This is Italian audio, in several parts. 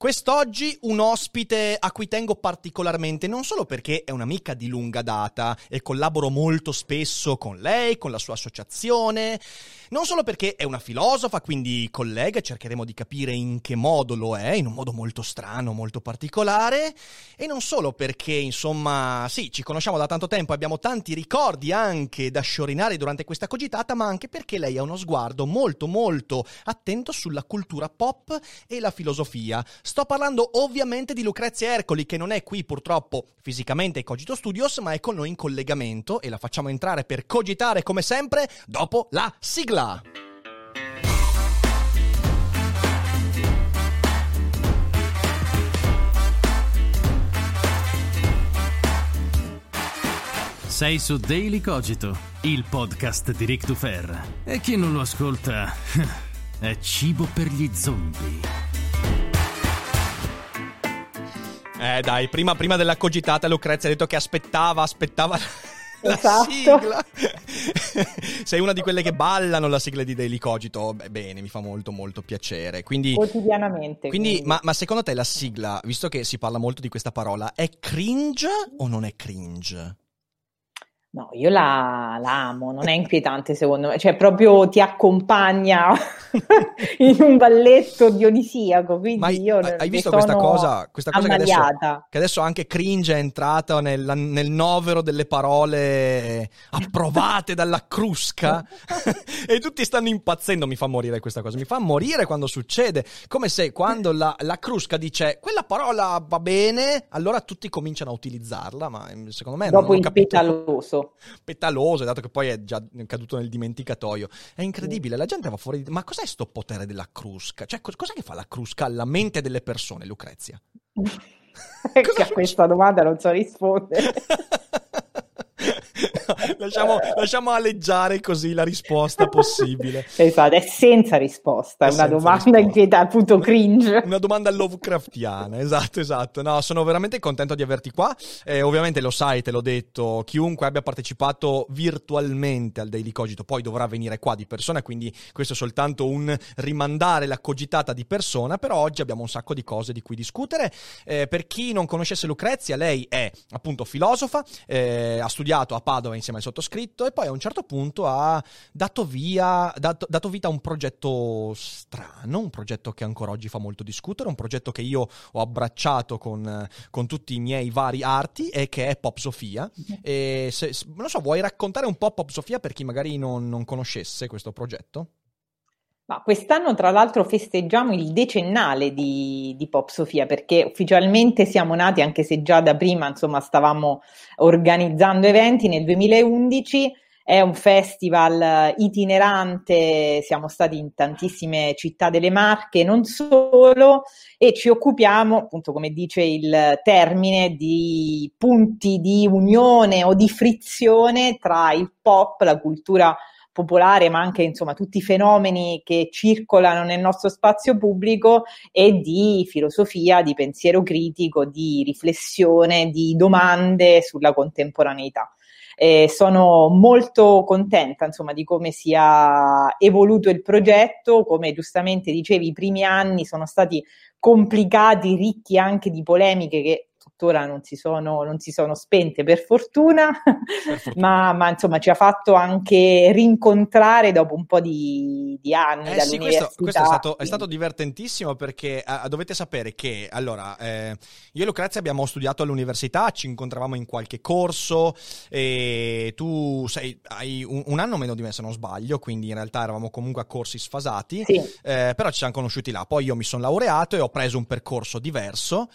Quest'oggi un ospite a cui tengo particolarmente, non solo perché è un'amica di lunga data e collaboro molto spesso con lei, con la sua associazione, non solo perché è una filosofa, quindi collega cercheremo di capire in che modo lo è, in un modo molto strano, molto particolare, e non solo perché, insomma, sì, ci conosciamo da tanto tempo, abbiamo tanti ricordi anche da sciorinare durante questa cogitata, ma anche perché lei ha uno sguardo molto molto attento sulla cultura pop e la filosofia. Sto parlando ovviamente di Lucrezia Ercoli, che non è qui purtroppo fisicamente ai Cogito Studios, ma è con noi in collegamento e la facciamo entrare per cogitare come sempre dopo la sigla. Sei su Daily Cogito, il podcast di Rick Dufer. E chi non lo ascolta è cibo per gli zombie. Eh dai, prima, prima della cogitata Lucrezia ha detto che aspettava, aspettava la Esatto. sigla. Sei una di quelle che ballano la sigla di Daily Cogito. Bene, mi fa molto molto piacere. Quindi, quotidianamente. quindi ma, ma secondo te la sigla, visto che si parla molto di questa parola, è cringe o non è cringe? No, io la, la amo, non è inquietante secondo me, cioè proprio ti accompagna in un balletto dionisiaco, quindi Ma hai, io hai visto questa cosa, questa cosa che adesso, che adesso anche cringe è entrata nel, nel novero delle parole approvate dalla crusca e tutti stanno impazzendo, mi fa morire questa cosa, mi fa morire quando succede, come se quando la, la crusca dice quella parola va bene, allora tutti cominciano a utilizzarla, ma ehm, secondo me non Dopo ho il capito. Petaloso. petaloso, dato che poi è già caduto nel dimenticatoio. È incredibile, la gente va fuori di... Ma cos'è sto potere della crusca? Cioè, cos- cos'è che fa la crusca alla mente delle persone, Lucrezia? A questa domanda non so rispondere. lasciamo, lasciamo aleggiare così la risposta possibile. Esatto, è senza risposta, È una senza domanda risposta. inquietante, appunto cringe. Una domanda Lovecraftiana, esatto, esatto. No, sono veramente contento di averti qua. Eh, ovviamente lo sai, te l'ho detto, chiunque abbia partecipato virtualmente al Daily Cogito poi dovrà venire qua di persona, quindi questo è soltanto un rimandare la cogitata di persona, però oggi abbiamo un sacco di cose di cui discutere. Eh, per chi non conoscesse Lucrezia, lei è appunto filosofa, eh, ha studiato a Padova insieme al sottoscritto e poi a un certo punto ha dato, via, dato, dato vita a un progetto strano, un progetto che ancora oggi fa molto discutere, un progetto che io ho abbracciato con, con tutti i miei vari arti e che è Pop Sofia. E se, se- non so, vuoi raccontare un po' Pop Sofia per chi magari non, non conoscesse questo progetto? Ma quest'anno, tra l'altro, festeggiamo il decennale di, di Pop Sofia perché ufficialmente siamo nati, anche se già da prima, insomma, stavamo organizzando eventi nel 2011. È un festival itinerante, siamo stati in tantissime città delle Marche, non solo, e ci occupiamo, appunto, come dice il termine, di punti di unione o di frizione tra il pop, la cultura popolare, ma anche insomma tutti i fenomeni che circolano nel nostro spazio pubblico e di filosofia, di pensiero critico, di riflessione, di domande sulla contemporaneità. Eh, sono molto contenta insomma di come sia evoluto il progetto, come giustamente dicevi, i primi anni sono stati complicati, ricchi anche di polemiche che tuttora non si sono, non si sono spente per fortuna, Per fortuna. ma, ma, insomma ci ha fatto anche rincontrare dopo un po' di, di anni Eh sì, questo, questo è, stato, è stato divertentissimo perché ah, dovete sapere che, allora, eh, io e Lucrezia abbiamo studiato all'università, ci incontravamo in qualche corso e tu sei, hai un, un anno meno di me se non sbaglio, quindi in realtà eravamo comunque a corsi sfasati, Sì. eh, però ci siamo conosciuti là. Poi io mi sono laureato e ho preso un percorso diverso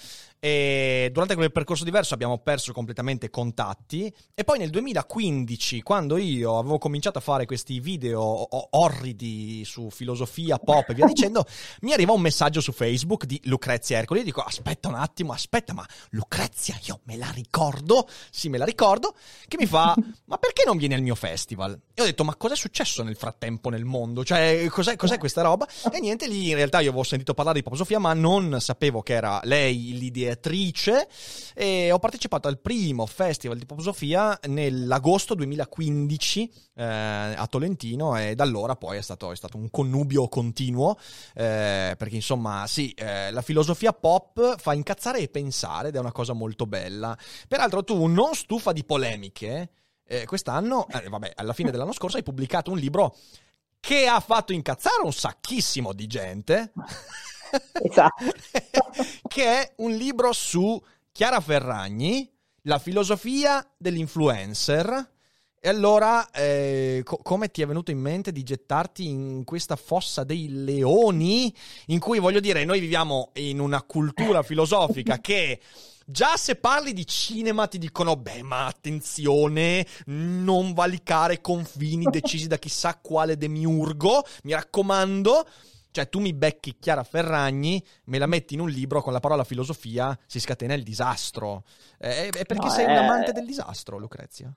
e durante quel percorso diverso abbiamo perso completamente contatti. E poi nel 2015 quando io avevo cominciato a fare questi video orridi su filosofia pop e via dicendo mi arriva un messaggio su Facebook di Lucrezia Ercoli. E dico aspetta un attimo aspetta ma Lucrezia io me la ricordo? Sì me la ricordo. Che mi fa ma perché non vieni al mio festival? E ho detto ma cos'è successo nel frattempo nel mondo? Cioè cos'è, cos'è questa roba? E niente lì in realtà io avevo sentito parlare di Pop Sofia ma non sapevo che era lei l'ideatrice e ho partecipato al primo festival di Pop Sofia nell'agosto 2015 eh, a Tolentino e da allora poi è stato, è stato un connubio continuo eh, perché insomma sì eh, la filosofia pop fa incazzare e pensare ed è una cosa molto bella peraltro tu non stufa di polemiche eh, quest'anno, eh, vabbè, alla fine dell'anno scorso hai pubblicato un libro che ha fatto incazzare un sacchissimo di gente. Esatto. che è un libro su Chiara Ferragni, la filosofia dell'influencer. E allora, eh, co- come ti è venuto in mente di gettarti in questa fossa dei leoni, in cui voglio dire, noi viviamo in una cultura filosofica che Già se parli di cinema ti dicono, beh, ma attenzione, non valicare confini decisi da chissà quale demiurgo, mi raccomando. Cioè, tu mi becchi Chiara Ferragni, me la metti in un libro con la parola filosofia, si scatena il disastro. Eh, è perché no, sei è... un amante del disastro, Lucrezia?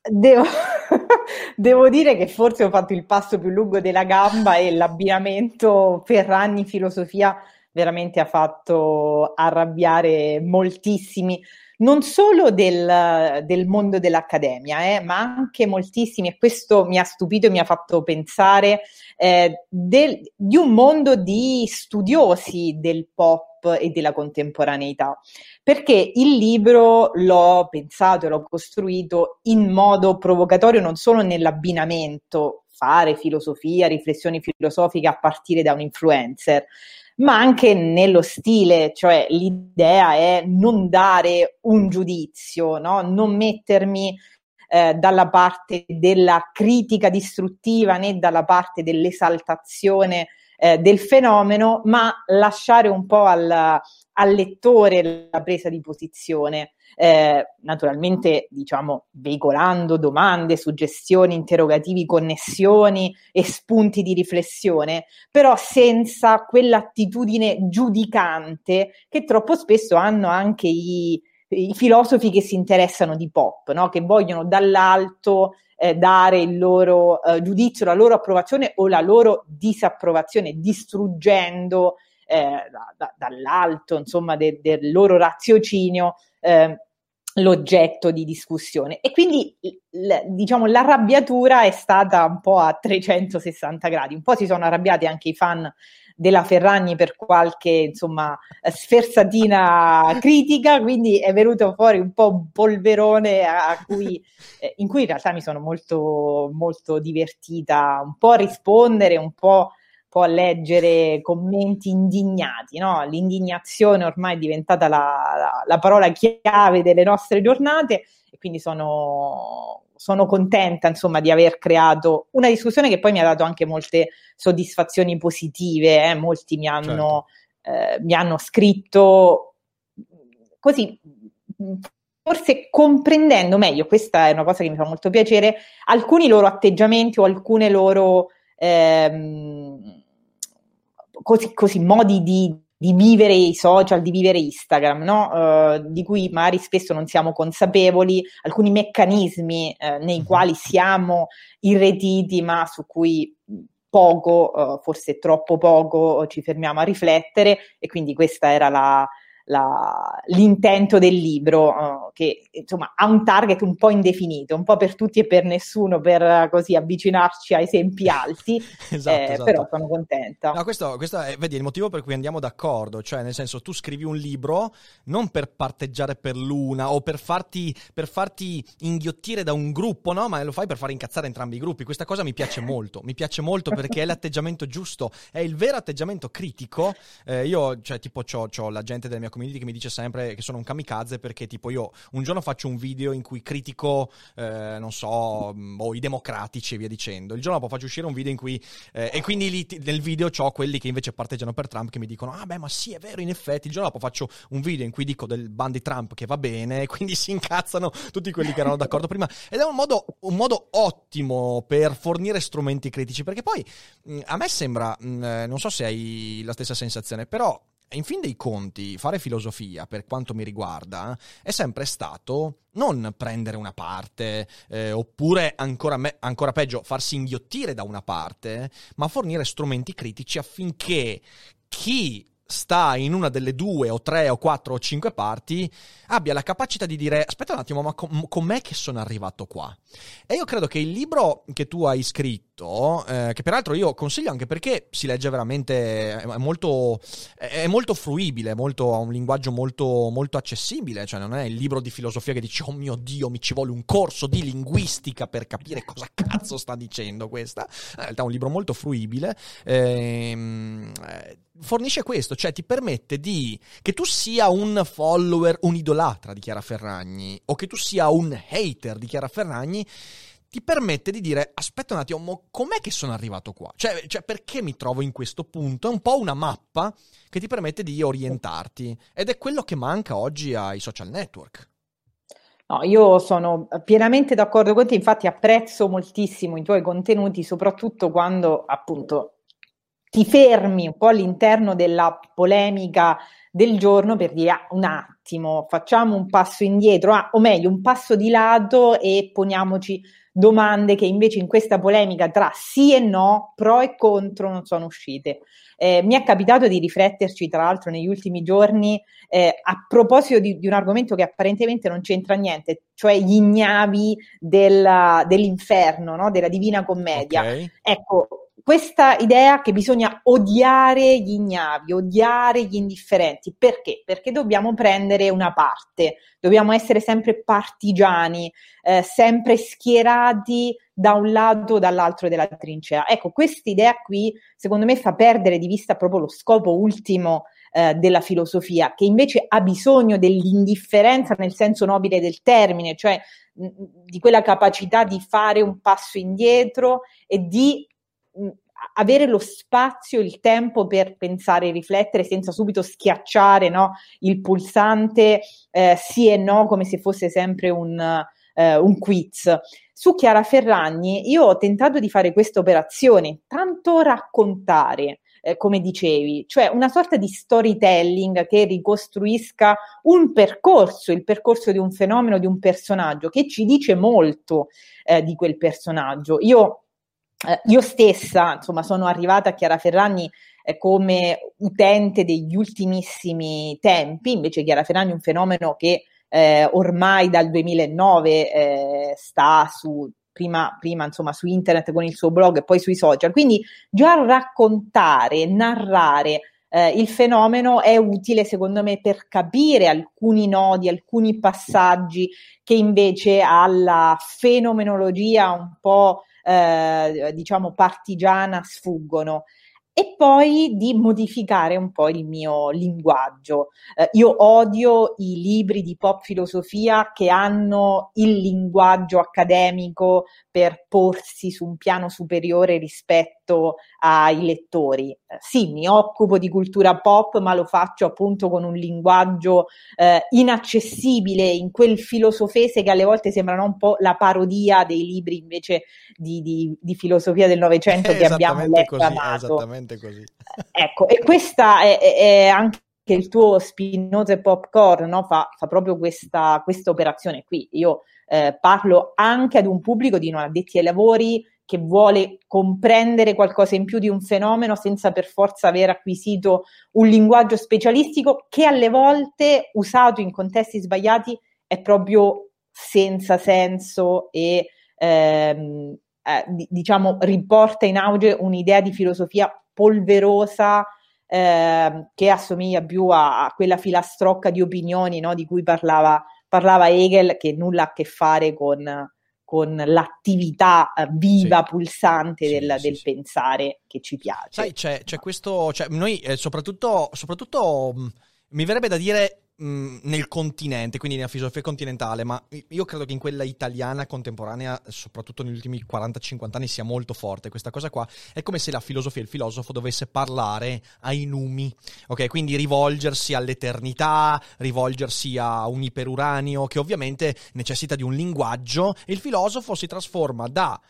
Devo... Devo dire che forse ho fatto il passo più lungo della gamba e l'abbinamento Ferragni-filosofia veramente ha fatto arrabbiare moltissimi, non solo del, del mondo dell'accademia, eh, ma anche moltissimi, e questo mi ha stupito e mi ha fatto pensare, eh, del, di un mondo di studiosi del pop e della contemporaneità, perché il libro l'ho pensato e l'ho costruito in modo provocatorio non solo nell'abbinamento, fare filosofia, riflessioni filosofiche a partire da un influencer, ma anche nello stile, cioè l'idea è non dare un giudizio, no? non mettermi eh, dalla parte della critica distruttiva né dalla parte dell'esaltazione eh, del fenomeno, ma lasciare un po' al, al lettore la presa di posizione eh, naturalmente diciamo veicolando domande, suggestioni, interrogativi, connessioni e spunti di riflessione, però senza quell'attitudine giudicante che troppo spesso hanno anche i, i filosofi che si interessano di pop, no? che vogliono dall'alto eh, dare il loro eh, giudizio, la loro approvazione o la loro disapprovazione, distruggendo eh, da, da, dall'alto, insomma, de, del loro raziocinio eh, l'oggetto di discussione. E quindi, l, diciamo, l'arrabbiatura è stata un po' a 360 gradi. Un po' si sono arrabbiati anche i fan della Ferragni per qualche insomma sferzatina critica, quindi è venuto fuori un po' un polverone cui, eh, in cui in realtà mi sono molto, molto divertita un po' a rispondere, un po' po' a leggere commenti indignati, no? L'indignazione ormai è diventata la, la, la, parola chiave delle nostre giornate e quindi sono, sono contenta insomma di aver creato una discussione che poi mi ha dato anche molte soddisfazioni positive, eh? molti mi hanno, certo. eh, mi hanno scritto così forse comprendendo meglio, questa è una cosa che mi fa molto piacere, alcuni loro atteggiamenti o alcune loro ehm, così, così modi di, di, vivere i social, di vivere Instagram, no? uh, di cui magari spesso non siamo consapevoli, alcuni meccanismi uh, nei quali siamo irretiti, ma su cui poco, uh, forse troppo poco, ci fermiamo a riflettere e quindi questa era la, la, l'intento del libro, uh, che insomma ha un target un po' indefinito, un po' per tutti e per nessuno, per uh, così avvicinarci a esempi alti, esatto, eh, esatto. però sono contenta. No, questo, questo è, vedi, il motivo per cui andiamo d'accordo, cioè nel senso tu scrivi un libro non per parteggiare per l'una o per farti, per farti inghiottire da un gruppo, no? ma lo fai per far incazzare entrambi i gruppi. Questa cosa mi piace molto, mi piace molto perché è l'atteggiamento giusto, è il vero atteggiamento critico. Eh, io, cioè, tipo, ho la gente della mia community che mi dice sempre che sono un kamikaze perché tipo io un giorno faccio un video in cui critico, eh, non so, mm, boh, i democratici e via dicendo. Il giorno dopo faccio uscire un video in cui... Eh, e quindi lì nel video ho quelli che invece parteggiano per Trump che mi dicono ah beh ma sì è vero in effetti. Il giorno dopo faccio un video in cui dico del band di Trump che va bene e quindi si incazzano tutti quelli che erano d'accordo prima. Ed è un modo, un modo ottimo per fornire strumenti critici perché poi mh, mm, a me sembra, mh, mm, eh, non so se hai la stessa sensazione, però in fin dei conti, fare filosofia, per quanto mi riguarda, è sempre stato non prendere una parte, eh, oppure ancora, me- ancora peggio, farsi inghiottire da una parte, ma fornire strumenti critici affinché chi sta in una delle due o tre o quattro o cinque parti abbia la capacità di dire aspetta un attimo ma com- com'è che sono arrivato qua? E io credo che il libro che tu hai scritto eh, che peraltro io consiglio anche perché si legge veramente è molto, è molto fruibile molto, ha un linguaggio molto, molto accessibile cioè non è il libro di filosofia che dice oh mio dio mi ci vuole un corso di linguistica per capire cosa cazzo sta dicendo questa. In realtà è un libro molto fruibile ehm, eh, fornisce questo, cioè ti permette di che tu sia un follower, un idolatra di Chiara Ferragni o che tu sia un hater di Chiara Ferragni, ti permette di dire aspetta un attimo, com'è che sono arrivato qua? Cioè, cioè, perché mi trovo in questo punto? È un po' una mappa che ti permette di orientarti ed è quello che manca oggi ai social network. No, io sono pienamente d'accordo con te, infatti apprezzo moltissimo i tuoi contenuti, soprattutto quando appunto ti fermi un po' all'interno della polemica del giorno per dire ah, un attimo, facciamo un passo indietro, ah, o meglio un passo di lato e poniamoci domande che invece in questa polemica tra sì e no, pro e contro non sono uscite. Eh, mi è capitato di rifletterci tra l'altro negli ultimi giorni eh, a proposito di, di, un argomento che apparentemente non c'entra niente, cioè gli ignavi della, dell'inferno, no? della Divina Commedia. Okay. Ecco, questa idea che bisogna odiare gli ignavi, odiare gli indifferenti. Perché? Perché dobbiamo prendere una parte, dobbiamo essere sempre partigiani, eh, sempre schierati da un lato o dall'altro della trincea. Ecco, questa idea qui, secondo me, fa perdere di vista proprio lo scopo ultimo eh, della filosofia, che invece ha bisogno dell'indifferenza nel senso nobile del termine, cioè di quella capacità di fare un passo indietro e di avere lo spazio, il tempo per pensare e riflettere senza subito schiacciare no, il pulsante eh, sì e no come se fosse sempre un, eh, un quiz. Su Chiara Ferragni io ho tentato di fare questa operazione, tanto raccontare, eh, come dicevi, cioè una sorta di storytelling che ricostruisca un percorso, il percorso di un fenomeno, di un personaggio, che ci dice molto eh, di quel personaggio. Io eh, io stessa, insomma, sono arrivata a Chiara Ferragni eh, come utente degli ultimissimi tempi, invece Chiara Ferragni è un fenomeno che eh, ormai dal 2009 eh, sta su prima, prima insomma su internet con il suo blog e poi sui social. Quindi già raccontare, narrare eh, il fenomeno è utile secondo me per capire alcuni nodi, alcuni passaggi che invece alla fenomenologia un po' eh, diciamo partigiana sfuggono e poi di modificare un po' il mio linguaggio. Eh, io odio i libri di pop filosofia che hanno il linguaggio accademico per porsi su un piano superiore rispetto ai lettori. Eh, sì, mi occupo di cultura pop, ma lo faccio appunto con un linguaggio eh, inaccessibile in quel filosofese che alle volte sembrano un po' la parodia dei libri invece di, di, di filosofia del Novecento che abbiamo letto. Così, esattamente così. Ecco, e questa è, è, anche che il tuo Spinoza e Popcorn no, fa, fa, proprio questa, questa, operazione qui. Io eh, parlo anche ad un pubblico di non addetti ai lavori che vuole comprendere qualcosa in più di un fenomeno senza per forza aver acquisito un linguaggio specialistico che alle volte, usato in contesti sbagliati, è proprio senza senso e ehm, eh, diciamo riporta in auge un'idea di filosofia polverosa eh, che assomiglia più a, a, quella filastrocca di opinioni no, di cui parlava, parlava, Hegel, che nulla ha a che fare con, con l'attività eh, viva, sì. pulsante sì, del, sì, del pensare che ci piace. Sai, c'è, c'è questo, cioè, noi eh, soprattutto, soprattutto mi verrebbe da dire nel continente, quindi nella filosofia continentale, ma io credo che in quella italiana contemporanea, soprattutto negli ultimi 40-50 anni, sia molto forte questa cosa qua. È come se la filosofia e il filosofo dovesse parlare ai numi, ok? Quindi rivolgersi all'eternità, rivolgersi a un iperuranio che ovviamente necessita di un linguaggio e il filosofo si trasforma da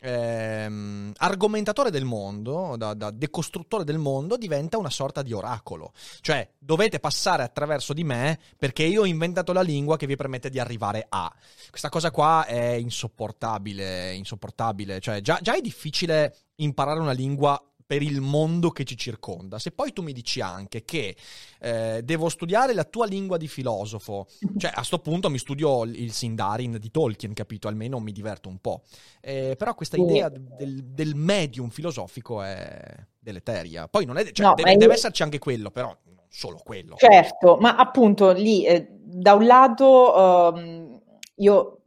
ehm, argomentatore del mondo, da, da, decostruttore del mondo, diventa una sorta di oracolo. Cioè, dovete passare attraverso di me perché io ho inventato la lingua che vi permette di arrivare a. Questa cosa qua è insopportabile, insopportabile. Cioè, già, già è difficile imparare una lingua per il mondo che ci circonda. Se poi tu mi dici anche che eh, devo studiare la tua lingua di filosofo, cioè a sto punto mi studio il Sindarin di Tolkien, capito? Almeno mi diverto un po'. Eh, però questa idea del, del, medium filosofico è deleteria. Poi non è, cioè, no, deve, io... deve, esserci anche quello, però non solo quello. Certo, ma appunto lì, eh, da un lato, um, io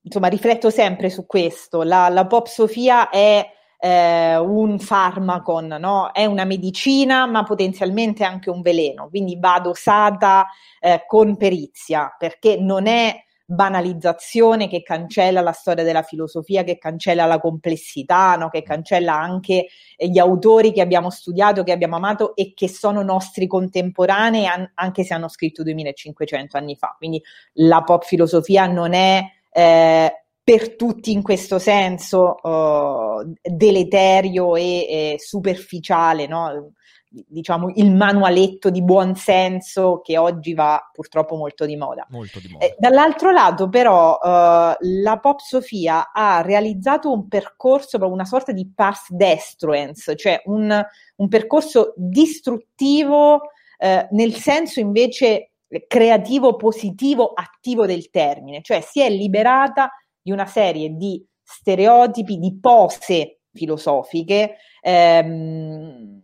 insomma rifletto sempre su questo. La, la pop Sofia è eh, un farmaco, no? è una medicina ma potenzialmente anche un veleno, quindi va dosata eh, con perizia perché non è banalizzazione che cancella la storia della filosofia, che cancella la complessità, no? che cancella anche gli autori che abbiamo studiato, che abbiamo amato e che sono nostri contemporanei an- anche se hanno scritto 2500 anni fa. Quindi la pop filosofia non è eh, per tutti in questo senso uh, deleterio e, e superficiale, no? diciamo il manualetto di buon senso che oggi va purtroppo molto di moda. Molto di moda. Eh, dall'altro lato però uh, la Pop Sofia ha realizzato un percorso, una sorta di path destruence, cioè un, un percorso distruttivo uh, nel senso invece creativo, positivo, attivo del termine, cioè si è liberata di una serie di stereotipi, di pose filosofiche, ehm,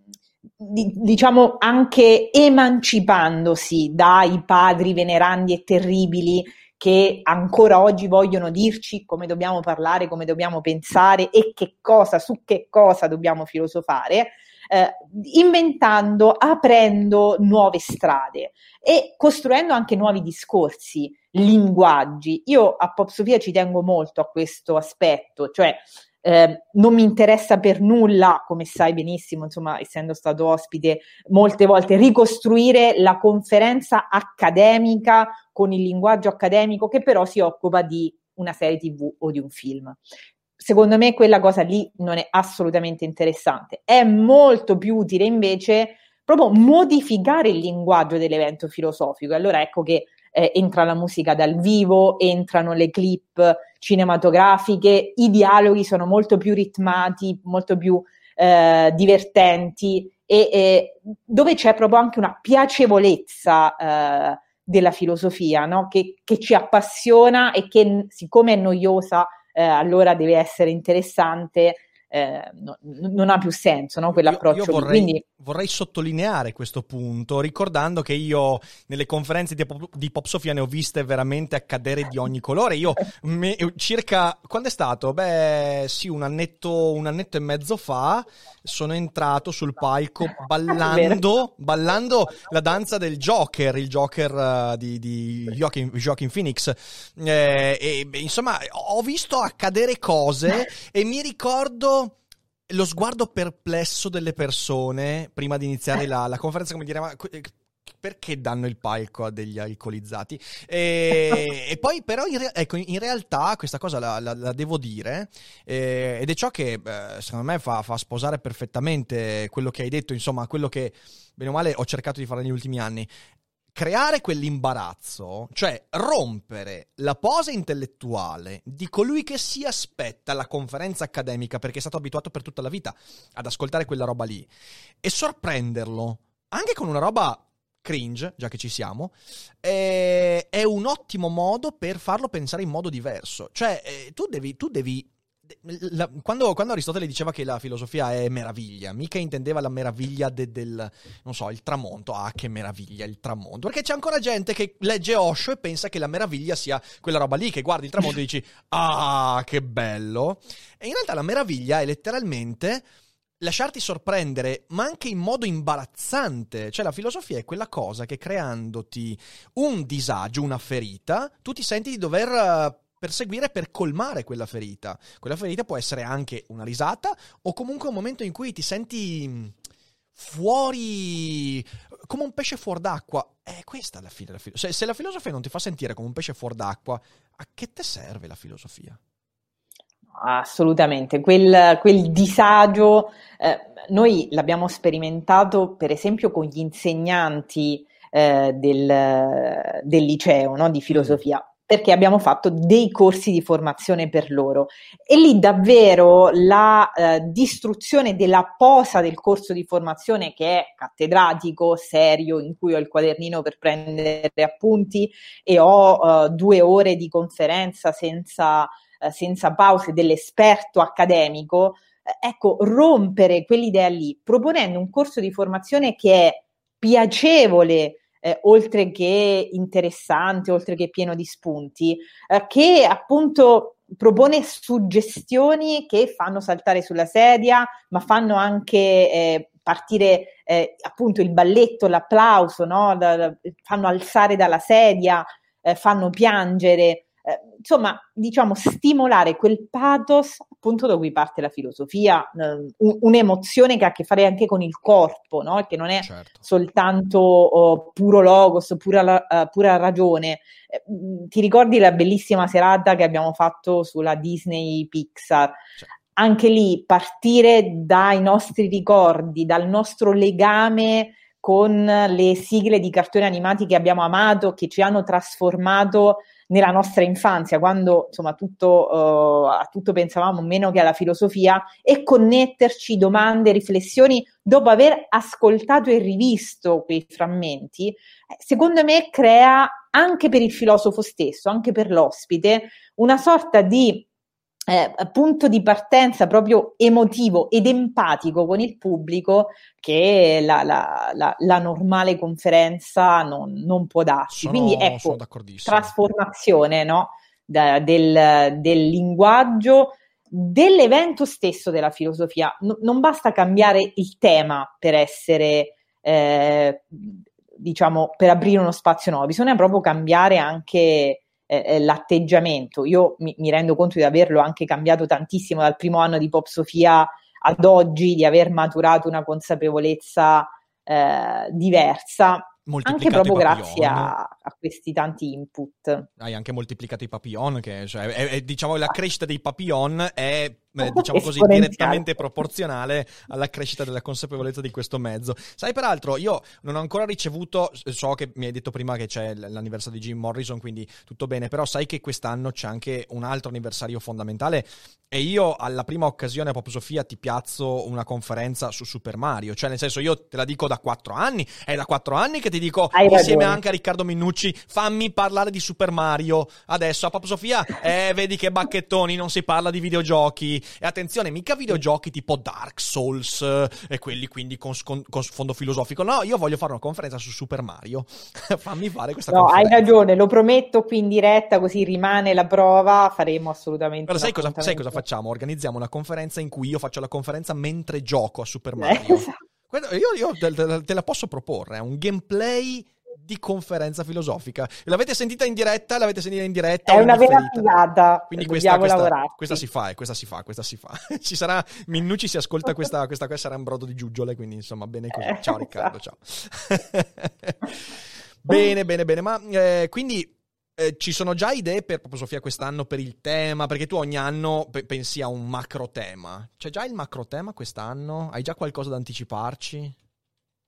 di, diciamo anche emancipandosi dai padri venerandi e terribili che ancora oggi vogliono dirci come dobbiamo parlare, come dobbiamo pensare e che cosa, su che cosa dobbiamo filosofare, eh, inventando, aprendo nuove strade e costruendo anche nuovi discorsi linguaggi. Io a Pop Sofia ci tengo molto a questo aspetto, cioè eh, non mi interessa per nulla, come sai benissimo, insomma, essendo stato ospite molte volte, ricostruire la conferenza accademica con il linguaggio accademico che però si occupa di una serie TV o di un film. Secondo me quella cosa lì non è assolutamente interessante. È molto più utile invece proprio modificare il linguaggio dell'evento filosofico. Allora ecco che eh, entra la musica dal vivo, entrano le clip cinematografiche, i dialoghi sono molto più ritmati, molto più eh, divertenti e, e, dove c'è proprio anche una piacevolezza eh, della filosofia no? che, che, ci appassiona e che siccome è noiosa eh, allora deve essere interessante eh, no, non ha più senso no, quell'approccio. Io, io vorrei, Quindi... vorrei, sottolineare questo punto, ricordando che io nelle conferenze di Pop, di Pop Sofia ne ho viste veramente accadere di ogni colore. Io me, circa, quando è stato? Beh, sì, un annetto, un annetto e mezzo fa sono entrato sul palco ballando, ballando la danza del Joker, il Joker uh, di, di Joaquin, Joaquin Phoenix. Eh, e, insomma, ho visto accadere cose e mi ricordo lo sguardo perplesso delle persone prima di iniziare la, la conferenza, come dire, ma eh, perché danno il palco a degli alcolizzati? E, e poi, però, in, re- ecco, in, realtà questa cosa la, la, la devo dire, eh, ed è ciò che eh, secondo me fa, fa, sposare perfettamente quello che hai detto, insomma, quello che bene o male ho cercato di fare negli ultimi anni creare quell'imbarazzo, cioè rompere la posa intellettuale di colui che si aspetta la conferenza accademica perché è stato abituato per tutta la vita ad ascoltare quella roba lì e sorprenderlo anche con una roba cringe, già che ci siamo, è, è un ottimo modo per farlo pensare in modo diverso. Cioè, eh, tu devi, tu devi la, quando, quando, Aristotele diceva che la filosofia è meraviglia, mica intendeva la meraviglia de, del, non so, il tramonto. Ah, che meraviglia il tramonto. Perché c'è ancora gente che legge Osho e pensa che la meraviglia sia quella roba lì, che guardi il tramonto e dici, ah, che bello. E in realtà la meraviglia è letteralmente lasciarti sorprendere, ma anche in modo imbarazzante. Cioè, la filosofia è quella cosa che creandoti un disagio, una ferita, tu ti senti di dover perseguire per colmare quella ferita. Quella ferita può essere anche una risata o comunque un momento in cui ti senti mm, fuori come un pesce fuor d'acqua. È questa la fine della filosofia. Se, se la filosofia non ti fa sentire come un pesce fuor d'acqua, a che te serve la filosofia? Assolutamente, quel, quel disagio eh, noi l'abbiamo sperimentato per esempio con gli insegnanti eh, del, del, liceo no, di filosofia perché abbiamo fatto dei corsi di formazione per loro. E lì davvero la eh, distruzione della posa del corso di formazione che è cattedratico, serio, in cui ho il quadernino per prendere appunti e ho eh, due ore di conferenza senza eh, senza pause dell'esperto accademico, eh, ecco, rompere quell'idea lì, proponendo un corso di formazione che è piacevole, eh, oltre che interessante, oltre che pieno di spunti, eh, che appunto propone suggestioni che fanno saltare sulla sedia, ma fanno anche eh, partire eh, appunto il balletto, l'applauso, no? da, da, fanno alzare dalla sedia, eh, fanno piangere eh, insomma, diciamo, stimolare quel pathos appunto da cui parte la filosofia, eh, un, un'emozione che ha a che fare anche con il corpo, no? che non è certo. soltanto oh, puro logos, pura, uh, pura ragione. Eh, ti ricordi la bellissima serata che abbiamo fatto sulla Disney Pixar? Certo anche lì partire dai nostri ricordi, dal nostro legame con le sigle di cartoni animati che abbiamo amato, che ci hanno trasformato nella nostra infanzia, quando insomma tutto, uh, a tutto pensavamo meno che alla filosofia, e connetterci domande, riflessioni dopo aver ascoltato e rivisto quei frammenti, eh, secondo me crea anche per il filosofo stesso, anche per l'ospite, una sorta di eh, punto di partenza proprio emotivo ed empatico con il pubblico che la, la, la, la normale conferenza non, non può darci. Sono, Quindi ecco, trasformazione no? da, del, del, linguaggio, dell'evento stesso della filosofia. No, non basta cambiare il tema per essere, eh, diciamo, per aprire uno spazio nuovo, bisogna proprio cambiare anche eh, eh, l'atteggiamento. Io mi, mi, rendo conto di averlo anche cambiato tantissimo dal primo anno di Pop Sofia ad oggi, di aver maturato una consapevolezza eh, diversa anche proprio grazie a, a, questi tanti input. Hai anche moltiplicato i papillon, che cioè, è, è, diciamo la crescita dei papillon è diciamo così, direttamente proporzionale alla crescita della consapevolezza di questo mezzo. Sai, peraltro, io non ho ancora ricevuto, so che mi hai detto prima che c'è l'anniversario di Jim Morrison, quindi tutto bene, però sai che quest'anno c'è anche un altro anniversario fondamentale e io alla prima occasione a Pop Sofia ti piazzo una conferenza su Super Mario, cioè nel senso io te la dico da quattro anni, è da quattro anni che ti dico Hai insieme ragione. anche a Riccardo Minnucci, fammi parlare di Super Mario. Adesso a Pop Sofia, eh, vedi che bacchettoni, non si parla di videogiochi, e attenzione, mica videogiochi tipo Dark Souls eh, e quelli quindi con, con, con, sfondo filosofico. No, io voglio fare una conferenza su Super Mario. Fammi fare questa no, conferenza. No, hai ragione, lo prometto qui in diretta, così rimane la prova. Faremo assolutamente. Però sai cosa, sai cosa, facciamo? Organizziamo una conferenza in cui io faccio la conferenza mentre gioco a Super Mario. Eh, io, io te, te, la posso proporre, è un gameplay di conferenza filosofica. L'avete sentita in diretta? L'avete sentita in diretta? È una vera figata. Quindi questa, questa, questa, si fa, eh, questa si fa, questa si fa. Ci sarà, Minnucci si ascolta questa, questa qua sarà un brodo di giuggiole, quindi insomma bene così. Eh, ciao Riccardo, ciao. bene, bene, bene, ma eh, quindi eh, ci sono già idee per proprio Sofia quest'anno per il tema? Perché tu ogni anno pe- pensi a un macro tema. C'è già il macro tema quest'anno? Hai già qualcosa da anticiparci?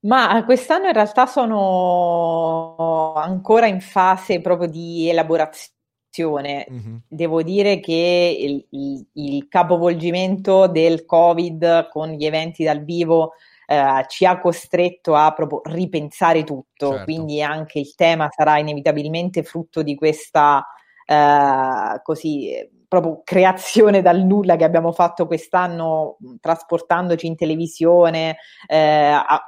Ma quest'anno in realtà sono ancora in fase proprio di elaborazione. Mm-hmm. Devo dire che il, il, il, capovolgimento del Covid con gli eventi dal vivo eh, ci ha costretto a proprio ripensare tutto, certo. quindi anche il tema sarà inevitabilmente frutto di questa eh, così proprio creazione dal nulla che abbiamo fatto quest'anno trasportandoci in televisione, eh, a,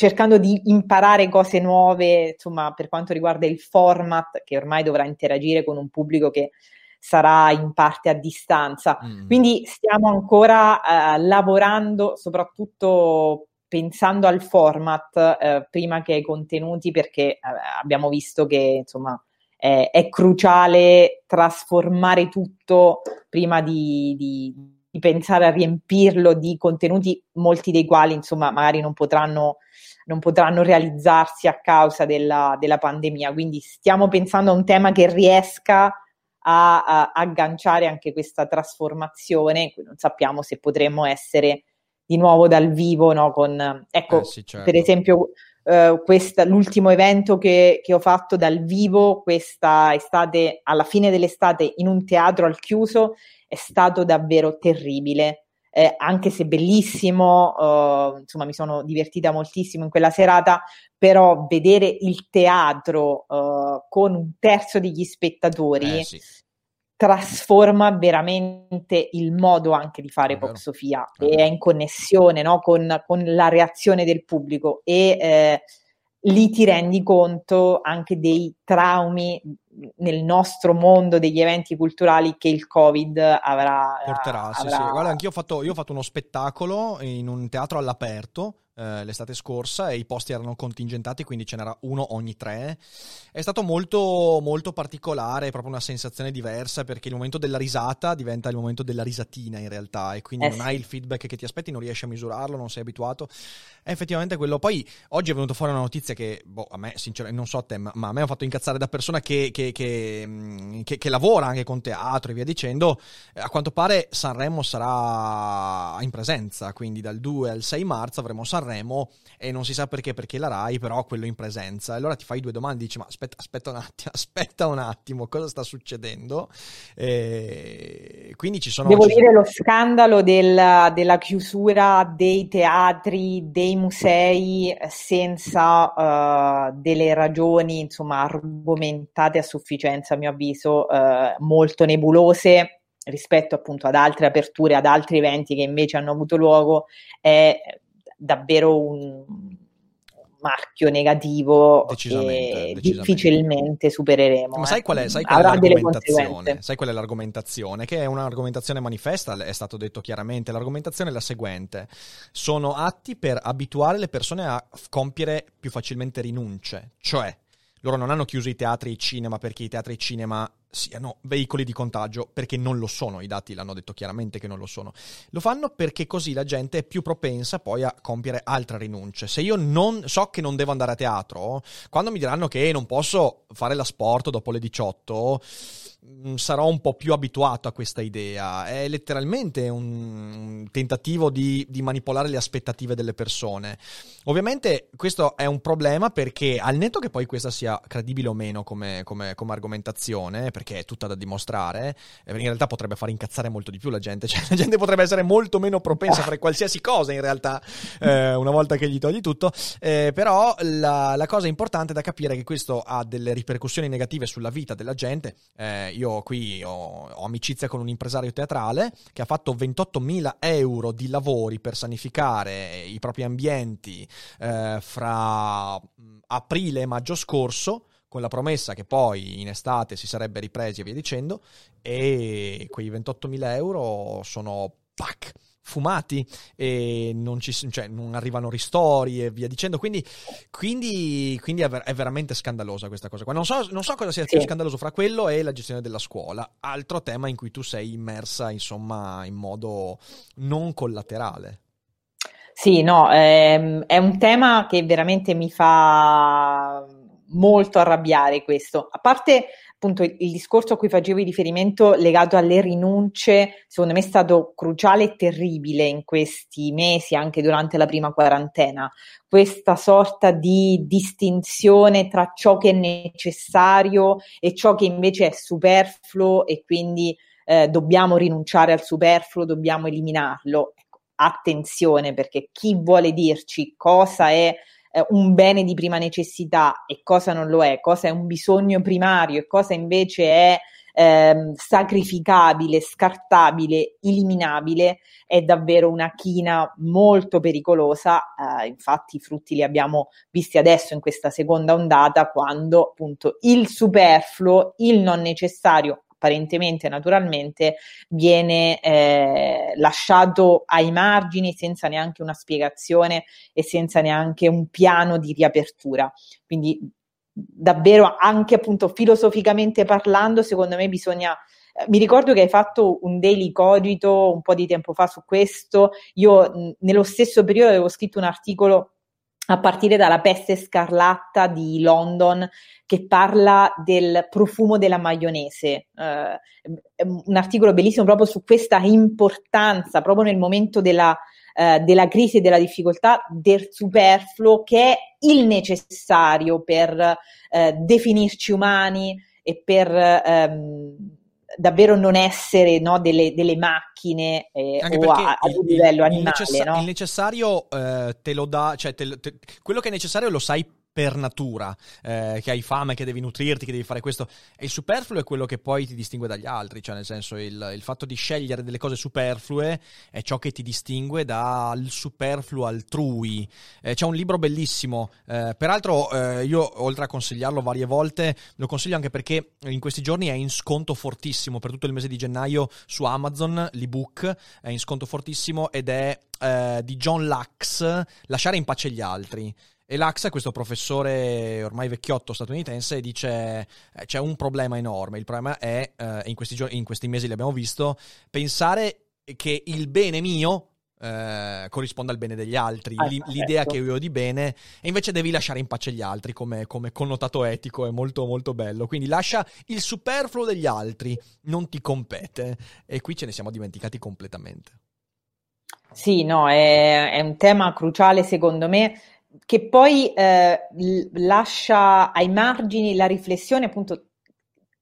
cercando di imparare cose nuove, insomma, per quanto riguarda il format, che ormai dovrà interagire con un pubblico che sarà in parte a distanza. Mm. Quindi stiamo ancora uh, lavorando soprattutto pensando al format uh, prima che ai contenuti perché uh, abbiamo visto che insomma è, è cruciale trasformare tutto prima di, di, di, pensare a riempirlo di contenuti, molti dei quali insomma magari non potranno, non potranno realizzarsi a causa della, della, pandemia. Quindi stiamo pensando a un tema che riesca a, a agganciare anche questa trasformazione, non sappiamo se potremmo essere di nuovo dal vivo, no? Con, ecco, eh sì, certo. per esempio, Uh, questa, l'ultimo evento che, che, ho fatto dal vivo questa estate, alla fine dell'estate, in un teatro al chiuso, è stato davvero terribile. Eh, anche se bellissimo, uh, insomma, mi sono divertita moltissimo in quella serata, però vedere il teatro uh, con un terzo degli spettatori. Eh, sì trasforma veramente il modo anche di fare Pop Sofia e è in connessione no? con, con, la reazione del pubblico e eh, lì ti rendi conto anche dei traumi nel nostro mondo degli eventi culturali che il Covid avrà. Porterà, avrà... sì, sì. Guarda, anch'io ho fatto, io ho fatto uno spettacolo in un teatro all'aperto eh, l'estate scorsa e i posti erano contingentati, quindi ce n'era uno ogni tre. È stato molto, molto particolare, proprio una sensazione diversa perché il momento della risata diventa il momento della risatina in realtà e quindi eh non sì. hai il feedback che ti aspetti, non riesci a misurarlo, non sei abituato. È effettivamente quello. Poi oggi è venuto fuori una notizia che, boh, a me, sinceramente, non so a te, ma, ma a me ha fatto incazzare da persona che, che, che, che, lavora anche con teatro e via dicendo. A quanto pare Sanremo sarà in presenza, quindi dal 2 al 6 marzo avremo Sanremo Sanremo e non si sa perché, perché la RAI, però quello in presenza. Allora ti fai due domande, dici ma aspetta, aspetta un attimo, aspetta un attimo, cosa sta succedendo? E quindi ci sono... Devo ci dire sono... lo scandalo del, della chiusura dei teatri, dei musei senza uh, delle ragioni, insomma, argomentate a sufficienza, a mio avviso, uh, molto nebulose rispetto appunto ad altre aperture, ad altri eventi che invece hanno avuto luogo, è davvero un marchio negativo che difficilmente supereremo. Ma sai qual è, eh. sai qual è l'argomentazione? Sai qual è l'argomentazione? Che è un'argomentazione manifesta, è stato detto chiaramente. L'argomentazione è la seguente: sono atti per abituare le persone a compiere più facilmente rinunce, cioè loro non hanno chiuso i teatri e i cinema perché i teatri e i cinema siano veicoli di contagio, perché non lo sono, i dati l'hanno detto chiaramente che non lo sono. Lo fanno perché così la gente è più propensa poi a compiere altre rinunce. Se io non so che non devo andare a teatro, quando mi diranno che non posso fare la sport dopo le 18, Mm, sarò un po' più abituato a questa idea. È letteralmente un tentativo di, di, manipolare le aspettative delle persone. Ovviamente questo è un problema perché al netto che poi questa sia credibile o meno come, come, come argomentazione, perché è tutta da dimostrare, eh, in realtà potrebbe far incazzare molto di più la gente, cioè la gente potrebbe essere molto meno propensa a fare qualsiasi cosa in realtà eh, una volta che gli togli tutto, eh, però la, la, cosa importante da capire è che questo ha delle ripercussioni negative sulla vita della gente eh, io qui ho, ho, amicizia con un impresario teatrale che ha fatto 28.000 euro di lavori per sanificare i propri ambienti eh, fra aprile e maggio scorso con la promessa che poi in estate si sarebbe ripresi e via dicendo e quei 28.000 euro sono pac fumati e non, ci, cioè, non arrivano ristori e via dicendo. Quindi, quindi, quindi è, ver- è, veramente scandalosa questa cosa qua. Non so, non so cosa sia sì. più scandaloso fra quello e la gestione della scuola. Altro tema in cui tu sei immersa, insomma, in modo non collaterale. Sì, no, ehm, è un tema che veramente mi fa molto arrabbiare questo. A parte appunto il, il, discorso a cui facevi riferimento legato alle rinunce, secondo me è stato cruciale e terribile in questi mesi, anche durante la prima quarantena. Questa sorta di distinzione tra ciò che è necessario e ciò che invece è superfluo e quindi eh, dobbiamo rinunciare al superfluo, dobbiamo eliminarlo. Ecco, attenzione perché chi vuole dirci cosa è eh, un bene di prima necessità e cosa non lo è, cosa è un bisogno primario e cosa invece è eh, sacrificabile, scartabile, eliminabile, è davvero una china molto pericolosa. Eh, infatti i frutti li abbiamo visti adesso in questa seconda ondata, quando appunto il superfluo, il non necessario, apparentemente naturalmente viene eh, lasciato ai margini senza neanche una spiegazione e senza neanche un piano di riapertura. Quindi davvero anche appunto filosoficamente parlando, secondo me bisogna eh, mi ricordo che hai fatto un daily cogito un po' di tempo fa su questo. Io nello stesso periodo avevo scritto un articolo a partire dalla peste scarlatta di London che parla del profumo della maionese. Eh, un articolo bellissimo proprio su questa importanza, proprio nel momento della, eh, della crisi e della difficoltà, del superfluo che è il necessario per eh, definirci umani e per ehm, davvero non essere no, delle, delle, macchine eh, o a, un livello animale. Il, necessa- no? il necessario eh, te lo dà, cioè te, te, quello che è necessario lo sai per natura, eh, che hai fame, che devi nutrirti, che devi fare questo. E il superfluo è quello che poi ti distingue dagli altri, cioè nel senso il, il fatto di scegliere delle cose superflue è ciò che ti distingue dal superfluo altrui. Eh, c'è un libro bellissimo, eh, peraltro eh, io oltre a consigliarlo varie volte, lo consiglio anche perché in questi giorni è in sconto fortissimo per tutto il mese di gennaio su Amazon, l'ebook è in sconto fortissimo ed è eh, di John Lux, Lasciare in pace gli altri. E l'AXA, questo professore ormai vecchiotto statunitense, dice eh, c'è un problema enorme. Il problema è, eh, in, questi giorni, in questi mesi l'abbiamo visto, pensare che il bene mio eh, corrisponda al bene degli altri, ah, l'idea certo. che io ho di bene, e invece devi lasciare in pace gli altri come, come, connotato etico, è molto molto bello. Quindi lascia il superfluo degli altri, non ti compete. E qui ce ne siamo dimenticati completamente. Sì, no, è, è un tema cruciale secondo me che poi eh, lascia ai margini la riflessione appunto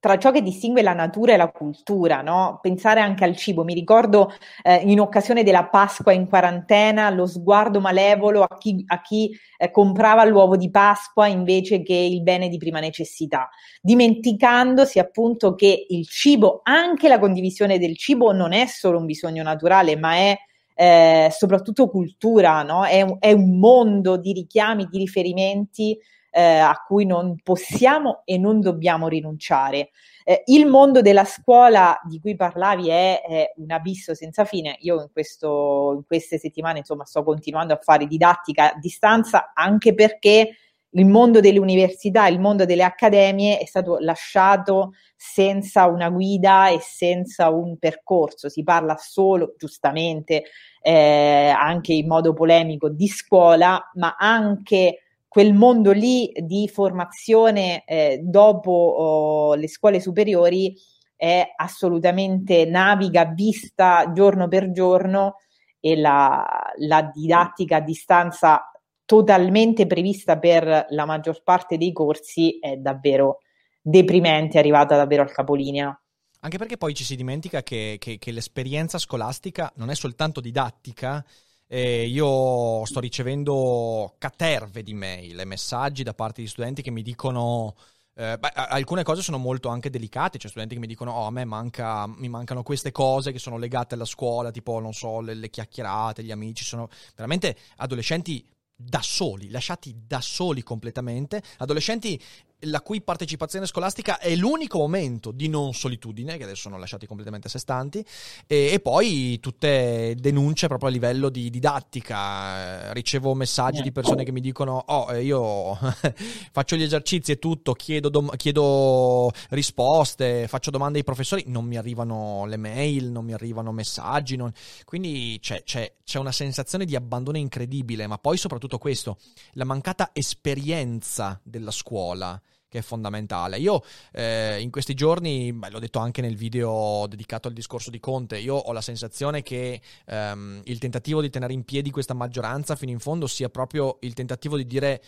tra ciò che distingue la natura e la cultura, no? Pensare anche al cibo. Mi ricordo eh, in occasione della Pasqua in quarantena lo sguardo malevolo a chi, a chi eh, comprava l'uovo di Pasqua invece che il bene di prima necessità, dimenticandosi appunto che il cibo, anche la condivisione del cibo, non è solo un bisogno naturale, ma è eh, soprattutto cultura, no? è, un, è, un, mondo di richiami, di riferimenti eh, a cui non possiamo e non dobbiamo rinunciare. Eh, il mondo della scuola di cui parlavi è, è un abisso senza fine. Io in, questo, in queste settimane insomma, sto continuando a fare didattica a distanza anche perché il mondo delle università, il mondo delle accademie è stato lasciato senza una guida e senza un percorso. Si parla solo, giustamente, eh, anche in modo polemico, di scuola, ma anche quel mondo lì di formazione eh, dopo oh, le scuole superiori è assolutamente naviga, vista giorno per giorno e la, la didattica a distanza totalmente prevista per la maggior parte dei corsi è davvero deprimente, è arrivata davvero al capolinea. Anche perché poi ci si dimentica che, che, che l'esperienza scolastica non è soltanto didattica, eh, io sto ricevendo caterve di mail e messaggi da parte di studenti che mi dicono... Eh, beh, alcune cose sono molto anche delicate, cioè studenti che mi dicono: Oh, a me manca, mi mancano queste cose che sono legate alla scuola, tipo, non so, le, le chiacchierate, gli amici. Sono veramente adolescenti da soli, lasciati da soli completamente, adolescenti la cui partecipazione scolastica è l'unico momento di non solitudine, che adesso sono lasciati completamente a sé stanti, e, e poi tutte denunce proprio a livello di didattica. Ricevo messaggi di persone che mi dicono: Oh, eh, io faccio gli esercizi e tutto, chiedo, dom- chiedo, risposte, faccio domande ai professori, non mi arrivano le mail, non mi arrivano messaggi. Non... Quindi c'è, c'è, c'è una sensazione di abbandono incredibile, ma poi soprattutto questo, la mancata esperienza della scuola che è fondamentale. Io eh, in questi giorni, beh, l'ho detto anche nel video dedicato al discorso di Conte, io ho la sensazione che ehm, il tentativo di tenere in piedi questa maggioranza fino in fondo sia proprio il tentativo di dire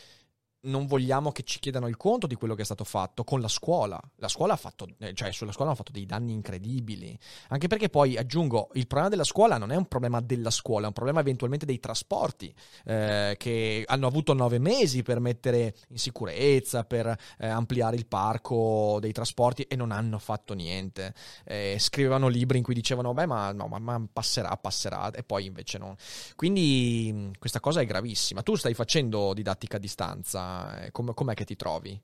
non vogliamo che ci chiedano il conto di quello che è stato fatto con la scuola. La scuola ha fatto, eh, cioè sulla scuola hanno fatto dei danni incredibili. Anche perché poi aggiungo, il problema della scuola non è un problema della scuola, è un problema eventualmente dei trasporti, eh, che hanno avuto nove mesi per mettere in sicurezza, per eh, ampliare il parco dei trasporti e non hanno fatto niente. Eh, scrivevano libri in cui dicevano, beh, ma, no, ma, ma passerà, passerà, e poi invece non. Quindi questa cosa è gravissima. Tu stai facendo didattica a distanza? Com- com'è che ti trovi?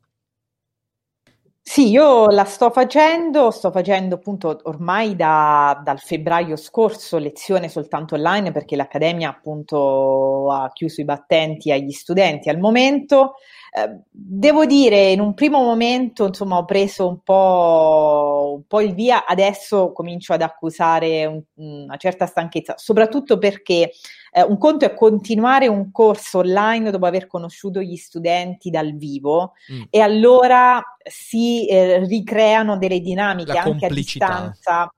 Sì, io la sto facendo, sto facendo appunto ormai da, dal febbraio scorso lezione soltanto online perché l'Accademia appunto ha chiuso i battenti agli studenti al momento. Eh, devo dire, in un primo momento insomma ho preso un po', un po' il via, adesso comincio ad accusare un, una certa stanchezza, soprattutto perché eh, un conto è continuare un corso online dopo aver conosciuto gli studenti dal vivo mm. e allora si eh, ricreano delle dinamiche anche a distanza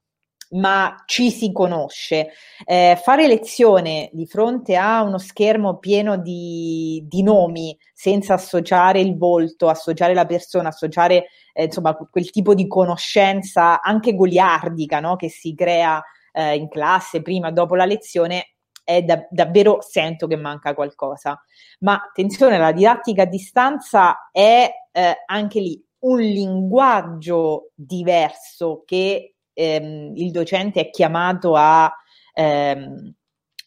ma ci si conosce. Eh, fare lezione di fronte a uno schermo pieno di, di, nomi, senza associare il volto, associare la persona, associare eh, insomma quel tipo di conoscenza anche goliardica no? che si crea eh, in classe prima dopo la lezione, è da, davvero sento che manca qualcosa. Ma attenzione, la didattica a distanza è eh, anche lì un linguaggio diverso che ehm, il docente è chiamato a ehm,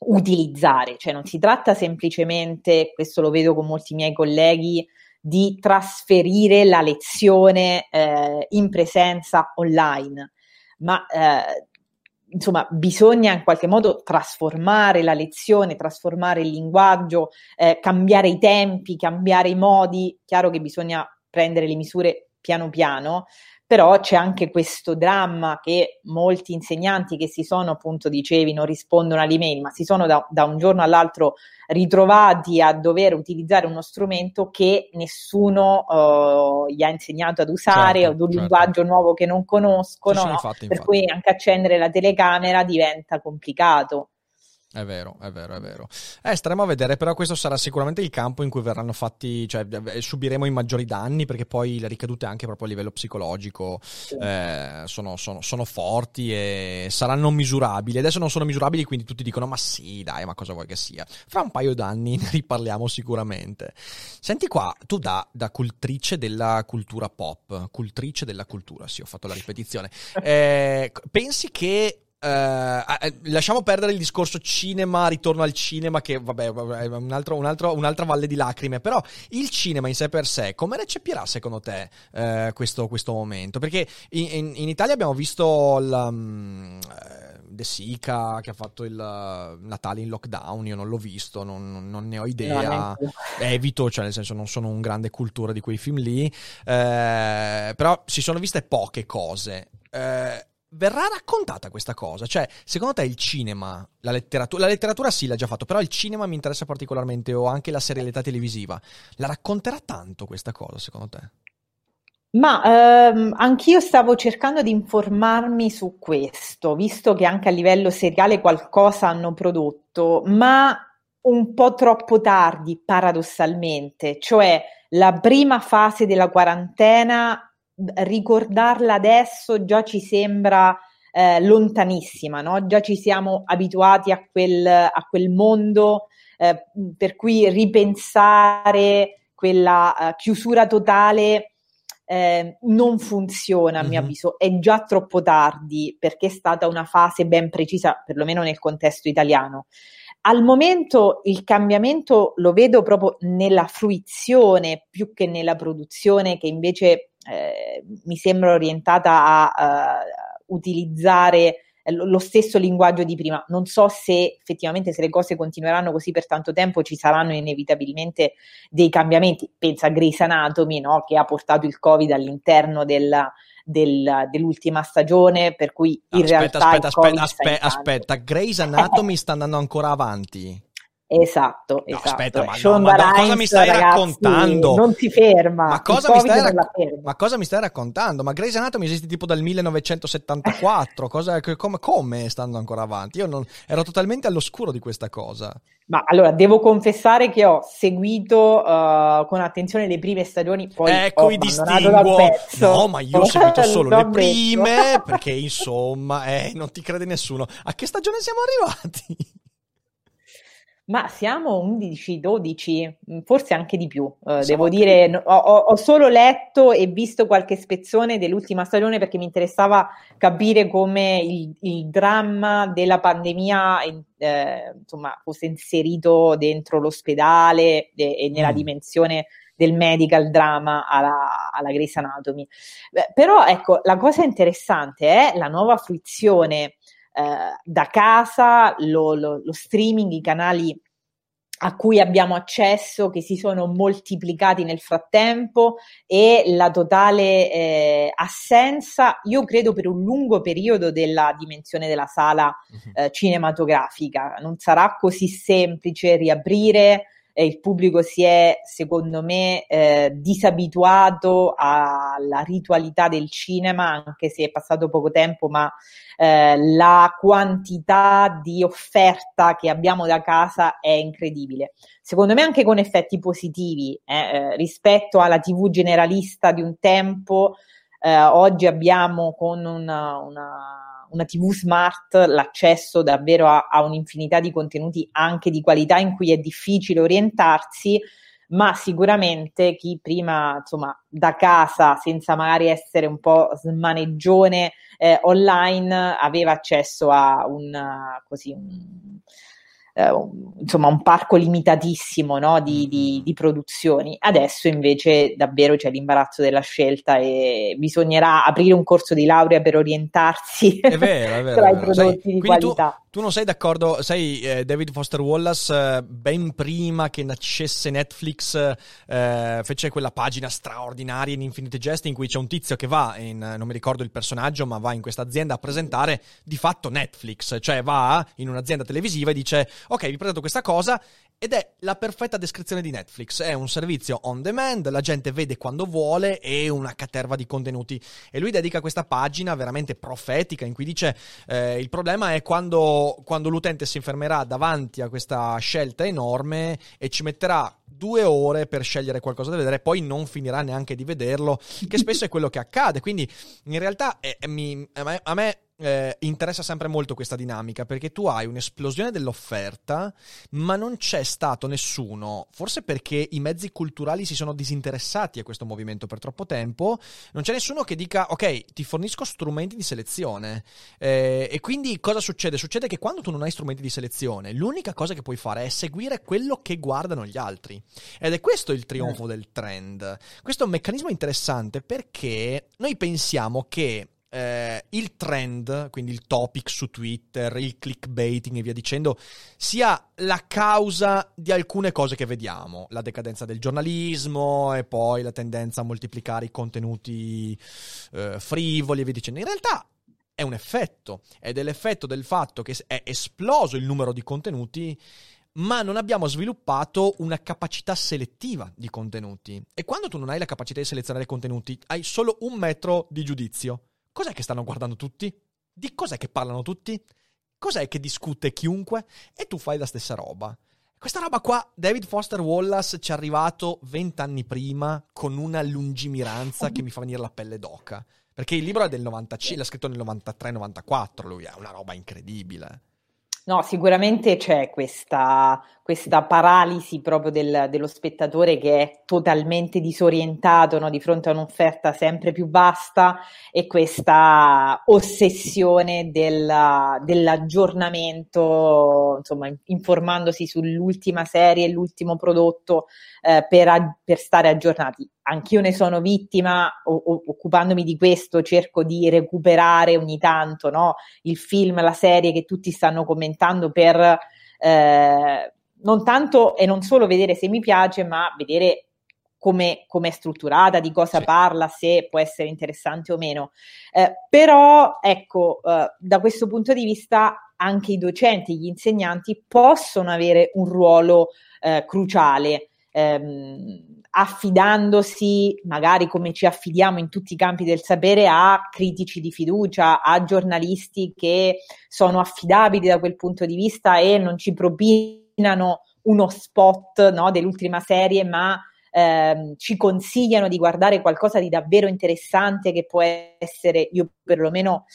utilizzare, cioè non si tratta semplicemente, questo lo vedo con molti miei colleghi, di trasferire la lezione eh, in presenza online, ma eh, insomma, bisogna in qualche modo trasformare la lezione, trasformare il linguaggio, eh, cambiare i tempi, cambiare i modi. Chiaro che bisogna prendere le misure piano piano, però c'è anche questo dramma che molti insegnanti che si sono, appunto, dicevi, non rispondono all'email, ma si sono da, da un giorno all'altro ritrovati a dover utilizzare uno strumento che nessuno uh, gli ha insegnato ad usare, certo, o ad un certo. linguaggio nuovo che non conoscono, sì, sì, no? infatti, per cui anche accendere la telecamera diventa complicato. È vero, è vero, è vero. Eh, staremo a vedere, però questo sarà sicuramente il campo in cui verranno fatti, cioè subiremo i maggiori danni perché poi le ricadute anche proprio a livello psicologico eh, sono, sono, sono, forti e saranno misurabili. Adesso non sono misurabili, quindi tutti dicono ma sì, dai, ma cosa vuoi che sia? Fra un paio d'anni ne riparliamo sicuramente. Senti qua, tu da, da cultrice della cultura pop, cultrice della cultura, sì, ho fatto la ripetizione, eh, pensi che Uh, lasciamo perdere il discorso cinema, ritorno al cinema, che vabbè, è un altro, un altro, un'altra valle di lacrime. Però il cinema in sé per sé, come recepirà secondo te uh, questo, questo, momento? Perché in, in, Italia abbiamo visto la, um, De Sica che ha fatto il Natale in lockdown. Io non l'ho visto, non, non ne ho idea. No, Evito, cioè nel senso, non sono un grande cultura di quei film lì. Uh, però si sono viste poche cose. Uh, verrà raccontata questa cosa? Cioè, secondo te il cinema, la letteratura, la letteratura sì l'ha già fatto, però il cinema mi interessa particolarmente, o anche la serialità televisiva, la racconterà tanto questa cosa, secondo te? Ma ehm, anch'io stavo cercando di informarmi su questo, visto che anche a livello seriale qualcosa hanno prodotto, ma un po' troppo tardi, paradossalmente, cioè la prima fase della quarantena ricordarla adesso già ci sembra eh, lontanissima, no? già ci siamo abituati a quel, a quel mondo eh, per cui ripensare quella uh, chiusura totale eh, non funziona a mm-hmm. mio avviso, è già troppo tardi perché è stata una fase ben precisa, perlomeno nel contesto italiano. Al momento il cambiamento lo vedo proprio nella fruizione più che nella produzione, che invece eh, mi sembra orientata a uh, utilizzare lo stesso linguaggio di prima. Non so se effettivamente se le cose continueranno così per tanto tempo ci saranno inevitabilmente dei cambiamenti. Pensa a Grey's Anatomy, no? che ha portato il Covid all'interno della, del, dell'ultima stagione, per cui in aspetta, realtà aspetta, aspetta, aspetta, aspetta, Grey's Anatomy sta andando ancora avanti. Esatto, no, esatto. Aspetta, ma, no, ma Rhimes, cosa mi stai ragazzi, raccontando? Non si ferma. Ma cosa, mi stai, rac- ma cosa, mi stai raccontando? Ma Grey's Anatomy esiste tipo dal 1974. cosa, come, come stando ancora avanti? Io non, ero totalmente all'oscuro di questa cosa. Ma allora, devo confessare che ho seguito uh, con attenzione le prime stagioni, poi ecco i distinguo. No, ma io ho seguito solo le prime, perché insomma, eh, non ti crede nessuno. A che stagione siamo arrivati? Ma siamo 11-12, mm, forse anche di più. Uh, devo dire, ho, ho, solo letto e visto qualche spezzone dell'ultima stagione perché mi interessava capire come il, il dramma della pandemia eh, insomma, fosse inserito dentro l'ospedale e, e nella mm. dimensione del medical drama alla, alla Grey's Anatomy. Beh, però ecco, la cosa interessante è la nuova fruizione eh, da casa, lo, lo, lo streaming, i canali a cui abbiamo accesso, che si sono moltiplicati nel frattempo e la totale eh, assenza, io credo, per un lungo periodo della dimensione della sala eh, cinematografica. Non sarà così semplice riaprire eh, il pubblico si è, secondo me, eh, disabituato alla ritualità del cinema, anche se è passato poco tempo, ma eh, la quantità di offerta che abbiamo da casa è incredibile. Secondo me anche con effetti positivi eh, eh, rispetto alla TV generalista di un tempo. Eh, oggi abbiamo con una, una una TV smart l'accesso davvero a, a un'infinità di contenuti anche di qualità in cui è difficile orientarsi, ma sicuramente chi prima, insomma, da casa, senza magari essere un po' smaneggione eh, online, aveva accesso a un, così, un, eh, insomma un parco limitatissimo no, di, di, di, produzioni. Adesso invece davvero c'è l'imbarazzo della scelta e bisognerà aprire un corso di laurea per orientarsi è vero, è vero, tra i prodotti sai, di qualità. Tu, tu, non sei d'accordo, sai eh, David Foster Wallace eh, ben prima che nascesse Netflix eh, fece quella pagina straordinaria in Infinite Jest in cui c'è un tizio che va, in, non mi ricordo il personaggio, ma va in questa azienda a presentare di fatto Netflix, cioè va in un'azienda televisiva e dice ok, vi presento questa cosa ed è la perfetta descrizione di Netflix. È un servizio on demand, la gente vede quando vuole e una caterva di contenuti. E lui dedica questa pagina veramente profetica in cui dice eh, il problema è quando, quando l'utente si fermerà davanti a questa scelta enorme e ci metterà due ore per scegliere qualcosa da vedere, poi non finirà neanche di vederlo, che spesso è quello che accade. Quindi in realtà è, è, mi, a me, a me eh, interessa sempre molto questa dinamica perché tu hai un'esplosione dell'offerta, ma non c'è stato nessuno, forse perché i mezzi culturali si sono disinteressati a questo movimento per troppo tempo, non c'è nessuno che dica ok, ti fornisco strumenti di selezione. Eh, e quindi cosa succede? Succede che quando tu non hai strumenti di selezione, l'unica cosa che puoi fare è seguire quello che guardano gli altri. Ed è questo il trionfo eh. del trend. Questo è un meccanismo interessante perché noi pensiamo che eh, il trend, quindi il topic su Twitter, il clickbaiting e via dicendo, sia la causa di alcune cose che vediamo, la decadenza del giornalismo e poi la tendenza a moltiplicare i contenuti eh, frivoli e via dicendo. In realtà è un effetto ed è l'effetto del fatto che è esploso il numero di contenuti ma non abbiamo sviluppato una capacità selettiva di contenuti. E quando tu non hai la capacità di selezionare contenuti, hai solo un metro di giudizio. Cos'è che stanno guardando tutti? Di cos'è che parlano tutti? Cos'è che discute chiunque? E tu fai la stessa roba. Questa roba qua, David Foster Wallace ci è arrivato vent'anni prima con una lungimiranza che mi fa venire la pelle d'oca. Perché il libro è del 95, l'ha scritto nel 93-94, lui è una roba incredibile. No, sicuramente c'è questa, questa paralisi proprio del, dello spettatore che è totalmente disorientato no, di fronte a un'offerta sempre più vasta e questa ossessione della, dell'aggiornamento, insomma, informandosi sull'ultima serie, l'ultimo prodotto eh, per, per, stare aggiornati. Anch'io ne sono vittima, o, o, occupandomi di questo, cerco di recuperare ogni tanto no, il film, la serie che tutti stanno commentando per eh, non tanto e non solo vedere se mi piace, ma vedere come, come è strutturata, di cosa sì. parla, se può essere interessante o meno. Eh, però, ecco, eh, da questo punto di vista anche i docenti, gli insegnanti possono avere un ruolo eh, cruciale ehm, affidandosi, magari come ci affidiamo in tutti i campi del sapere, a critici di fiducia, a giornalisti che sono affidabili da quel punto di vista e non ci propinano uno spot no, dell'ultima serie, ma ehm, ci consigliano di guardare qualcosa di davvero interessante che può essere, io perlomeno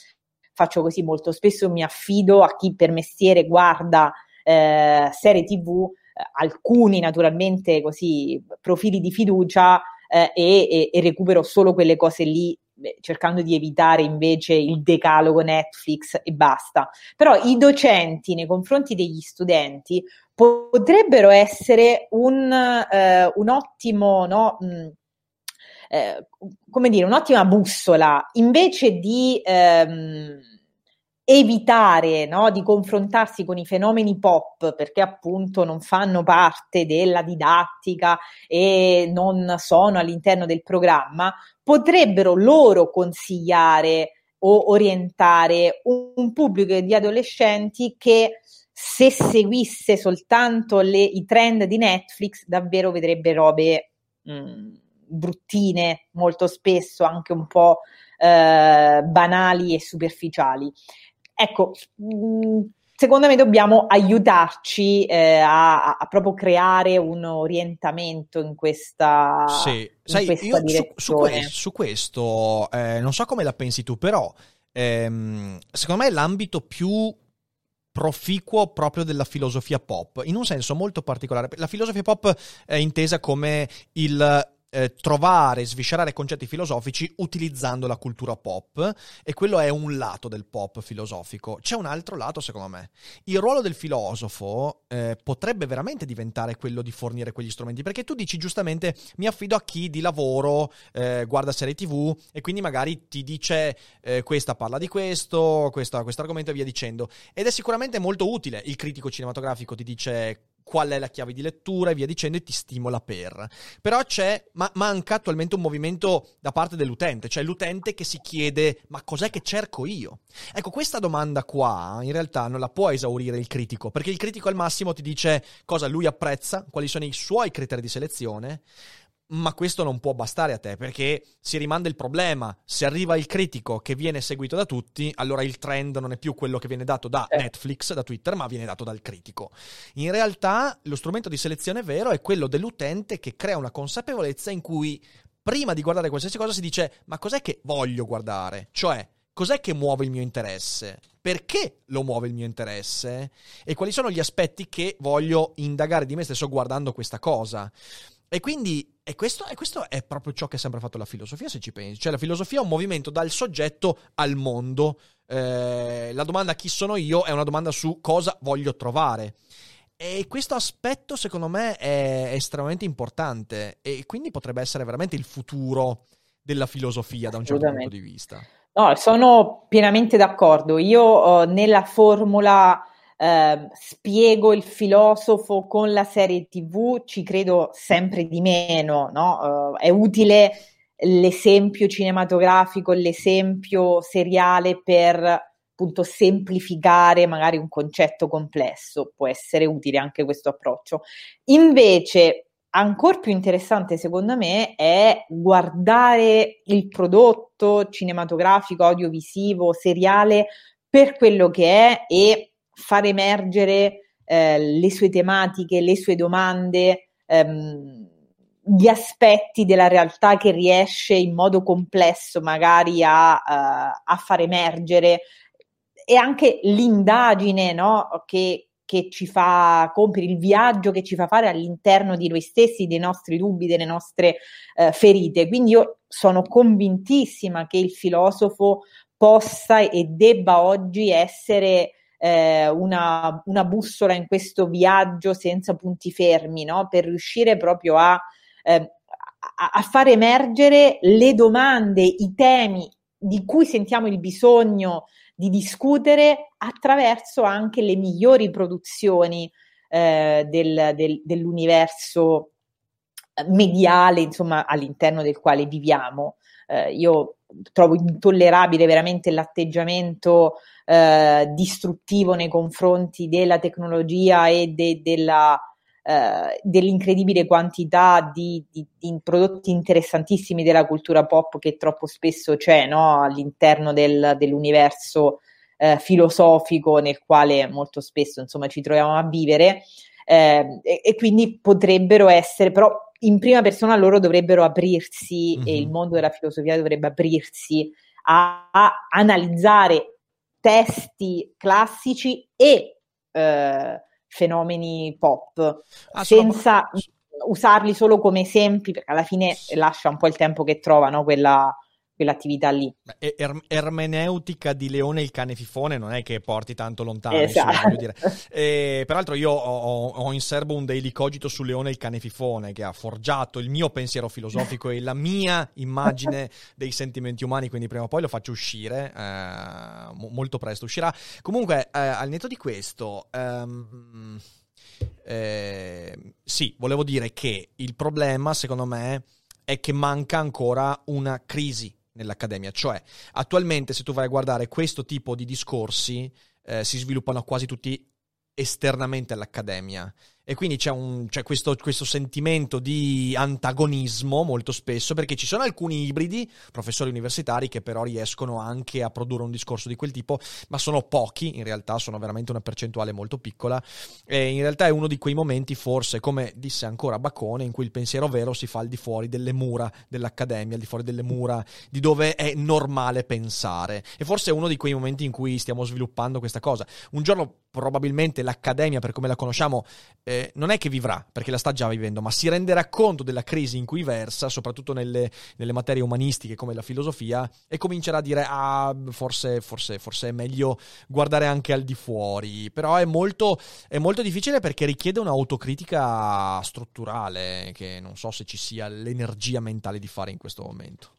faccio così molto spesso, mi affido a chi per mestiere guarda eh, serie tv alcuni naturalmente così profili di fiducia eh, e, e, recupero solo quelle cose lì cercando di evitare invece il decalogo Netflix e basta. Però i docenti nei confronti degli studenti potrebbero essere un, eh, un ottimo, no, mh, eh, come dire, un'ottima bussola invece di ehm, evitare no, di confrontarsi con i fenomeni pop perché appunto non fanno parte della didattica e non sono all'interno del programma, potrebbero loro consigliare o orientare un, pubblico di adolescenti che se seguisse soltanto le, i trend di Netflix davvero vedrebbe robe mh, bruttine molto spesso, anche un po' eh, banali e superficiali. Ecco, mh, secondo me dobbiamo aiutarci eh, a, a, proprio creare un orientamento in questa, sì. in Sai, questa io direzione. Su, su, questo, su questo eh, non so come la pensi tu, però ehm, secondo me l'ambito più proficuo proprio della filosofia pop, in un senso molto particolare. La filosofia pop è intesa come il eh, trovare, sviscerare concetti filosofici utilizzando la cultura pop e quello è un lato del pop filosofico. C'è un altro lato secondo me. Il ruolo del filosofo eh, potrebbe veramente diventare quello di fornire quegli strumenti perché tu dici giustamente mi affido a chi di lavoro eh, guarda serie tv e quindi magari ti dice eh, questa parla di questo, questo argomento e via dicendo ed è sicuramente molto utile. Il critico cinematografico ti dice qual è la chiave di lettura e via dicendo e ti stimola per. Però c'è, ma manca attualmente un movimento da parte dell'utente, cioè l'utente che si chiede ma cos'è che cerco io? Ecco, questa domanda qua in realtà non la può esaurire il critico, perché il critico al massimo ti dice cosa lui apprezza, quali sono i suoi criteri di selezione, ma questo non può bastare a te perché si rimanda il problema. Se arriva il critico che viene seguito da tutti, allora il trend non è più quello che viene dato da eh. Netflix, da Twitter, ma viene dato dal critico. In realtà lo strumento di selezione vero è quello dell'utente che crea una consapevolezza in cui prima di guardare qualsiasi cosa si dice ma cos'è che voglio guardare? Cioè, cos'è che muove il mio interesse? Perché lo muove il mio interesse? E quali sono gli aspetti che voglio indagare di me stesso guardando questa cosa? E quindi e questo, e questo, è proprio ciò che ha sempre fatto la filosofia, se ci pensi. Cioè, la filosofia è un movimento dal soggetto al mondo. Eh, la domanda chi sono io è una domanda su cosa voglio trovare. E questo aspetto, secondo me, è estremamente importante. E quindi potrebbe essere veramente il futuro della filosofia da un certo punto di vista. No, sono pienamente d'accordo. Io eh, nella formula eh, spiego il filosofo con la serie TV, ci credo sempre di meno, no? Uh, è utile l'esempio cinematografico, l'esempio seriale per appunto semplificare magari un concetto complesso, può essere utile anche questo approccio. Invece, ancora più interessante secondo me è guardare il prodotto cinematografico, audiovisivo, seriale per quello che è e far emergere eh, le sue tematiche, le sue domande, ehm, gli aspetti della realtà che riesce in modo complesso magari a, uh, a far emergere e anche l'indagine no, che, che ci fa compiere, il viaggio che ci fa fare all'interno di noi stessi, dei nostri dubbi, delle nostre uh, ferite. Quindi io sono convintissima che il filosofo possa e debba oggi essere eh, una, una, bussola in questo viaggio senza punti fermi, no? per riuscire proprio a, eh, a, far emergere le domande, i temi di cui sentiamo il bisogno di discutere attraverso anche le migliori produzioni eh, del, del, dell'universo mediale, insomma, all'interno del quale viviamo. Eh, io trovo intollerabile veramente l'atteggiamento eh, distruttivo nei confronti della tecnologia e de, della, eh, dell'incredibile quantità di, di, di, prodotti interessantissimi della cultura pop che troppo spesso c'è no? all'interno del, dell'universo eh, filosofico nel quale molto spesso insomma, ci troviamo a vivere. Eh, e, e, quindi potrebbero essere, però in prima persona loro dovrebbero aprirsi mm-hmm. e il mondo della filosofia dovrebbe aprirsi a, a analizzare testi classici e eh, fenomeni pop. Ah, senza sono... usarli solo come esempi perché alla fine lascia un po' il tempo che trovano quella quell'attività lì. Er- ermeneutica di Leone il cane fifone non è che porti tanto lontano, esatto. insomma, dire. E, peraltro io ho, ho, in serbo un daily cogito su Leone il cane fifone che ha forgiato il mio pensiero filosofico e la mia immagine dei sentimenti umani, quindi prima o poi lo faccio uscire, eh, molto presto uscirà. Comunque, eh, al netto di questo... Ehm, eh, sì, volevo dire che il problema, secondo me, è che manca ancora una crisi nell'accademia. Cioè, attualmente, se tu vai a guardare questo tipo di discorsi, eh, si sviluppano quasi tutti esternamente all'accademia. E quindi c'è, un, c'è questo, questo, sentimento di antagonismo molto spesso, perché ci sono alcuni ibridi, professori universitari, che però riescono anche a produrre un discorso di quel tipo, ma sono pochi, in realtà sono veramente una percentuale molto piccola. E in realtà è uno di quei momenti, forse, come disse ancora Bacone, in cui il pensiero vero si fa al di fuori delle mura dell'accademia, al di fuori delle mura di dove è normale pensare. E forse è uno di quei momenti in cui stiamo sviluppando questa cosa. Un giorno probabilmente l'accademia, per come la conosciamo, eh, non è che vivrà, perché la sta già vivendo, ma si renderà conto della crisi in cui versa, soprattutto nelle, nelle materie umanistiche come la filosofia, e comincerà a dire, ah, forse, forse, forse è meglio guardare anche al di fuori. Però è molto, è molto difficile perché richiede un'autocritica strutturale, che non so se ci sia l'energia mentale di fare in questo momento.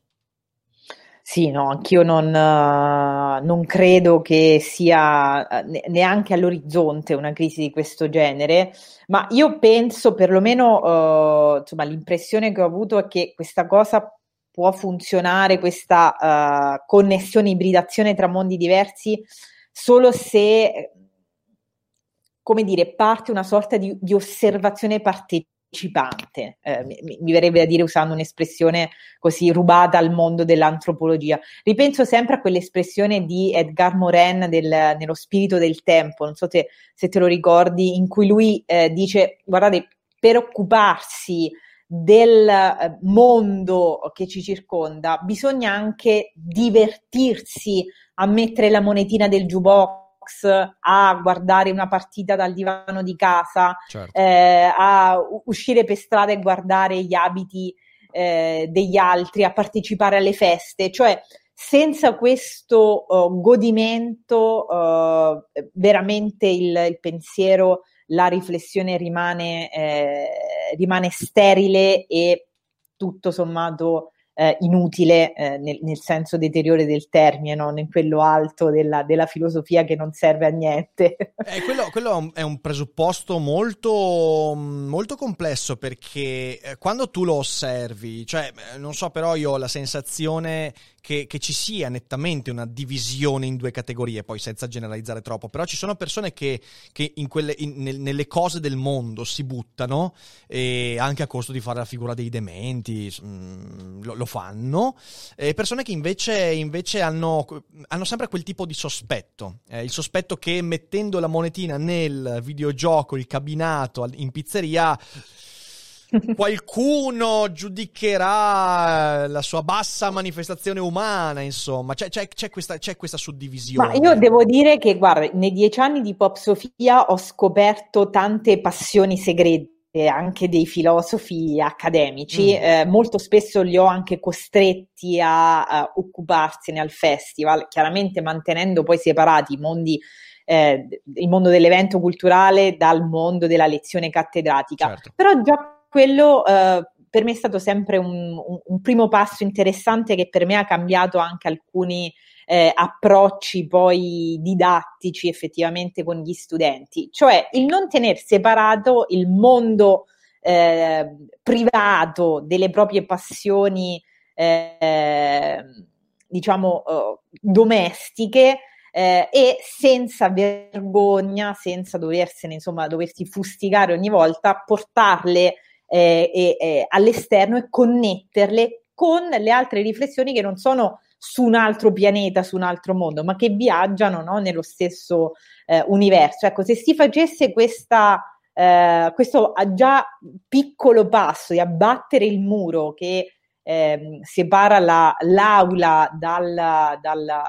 Sì, no, anch'io non, uh, non credo che sia uh, neanche all'orizzonte una crisi di questo genere, ma io penso perlomeno, uh, insomma, l'impressione che ho avuto è che questa cosa può funzionare, questa connessione, ibridazione tra mondi diversi, solo se, come dire, parte una sorta di, di osservazione partecipata partecipante, eh, mi, mi, verrebbe a dire usando un'espressione così rubata al mondo dell'antropologia. Ripenso sempre a quell'espressione di Edgar Morin del, nello spirito del tempo, non so se, se te lo ricordi, in cui lui eh, dice, guardate, per occuparsi del eh, mondo che ci circonda bisogna anche divertirsi a mettere la monetina del a guardare una partita dal divano di casa, certo. eh, a uscire per strada e guardare gli abiti eh, degli altri, a partecipare alle feste, cioè senza questo uh, godimento uh, veramente il, il, pensiero, la riflessione rimane, eh, rimane sterile e tutto sommato eh, inutile eh, nel, nel, senso deteriore del termine, non in quello alto della, della, filosofia che non serve a niente. Eh, quello, quello, è un presupposto molto, molto complesso perché eh, quando tu lo osservi, cioè eh, non so però io ho la sensazione che, che, ci sia nettamente una divisione in due categorie, poi senza generalizzare troppo, però ci sono persone che, che in quelle, in, nel, nelle cose del mondo si buttano e anche a costo di fare la figura dei dementi, mh, mm, lo, lo, fanno, e persone che invece, invece hanno, hanno, sempre quel tipo di sospetto, eh, il sospetto che mettendo la monetina nel videogioco, il cabinato in pizzeria qualcuno giudicherà la sua bassa manifestazione umana, insomma, c'è, c'è, c'è, questa, c'è, questa, suddivisione. Ma io devo dire che, guarda, nei dieci anni di Pop Sofia ho scoperto tante passioni segrete anche dei filosofi accademici, mm. eh, molto spesso li ho anche costretti a, a occuparsene al festival, chiaramente mantenendo poi separati i mondi eh, il mondo dell'evento culturale dal mondo della lezione cattedratica. Certo. Però già quello eh, per me è stato sempre un, un, un, primo passo interessante che per me ha cambiato anche alcuni eh, approcci poi didattici effettivamente con gli studenti, cioè il non tenere separato il mondo eh, privato delle proprie passioni, eh, diciamo, uh, domestiche eh, e senza vergogna, senza doversene, insomma, doversi fustigare ogni volta, portarle eh, eh, all'esterno e connetterle con le altre riflessioni che non sono su un altro pianeta, su un altro mondo, ma che viaggiano no, nello stesso eh, universo. Ecco, se si facesse questa, eh, questo già piccolo passo di abbattere il muro che eh, separa la, l'aula dal, dal,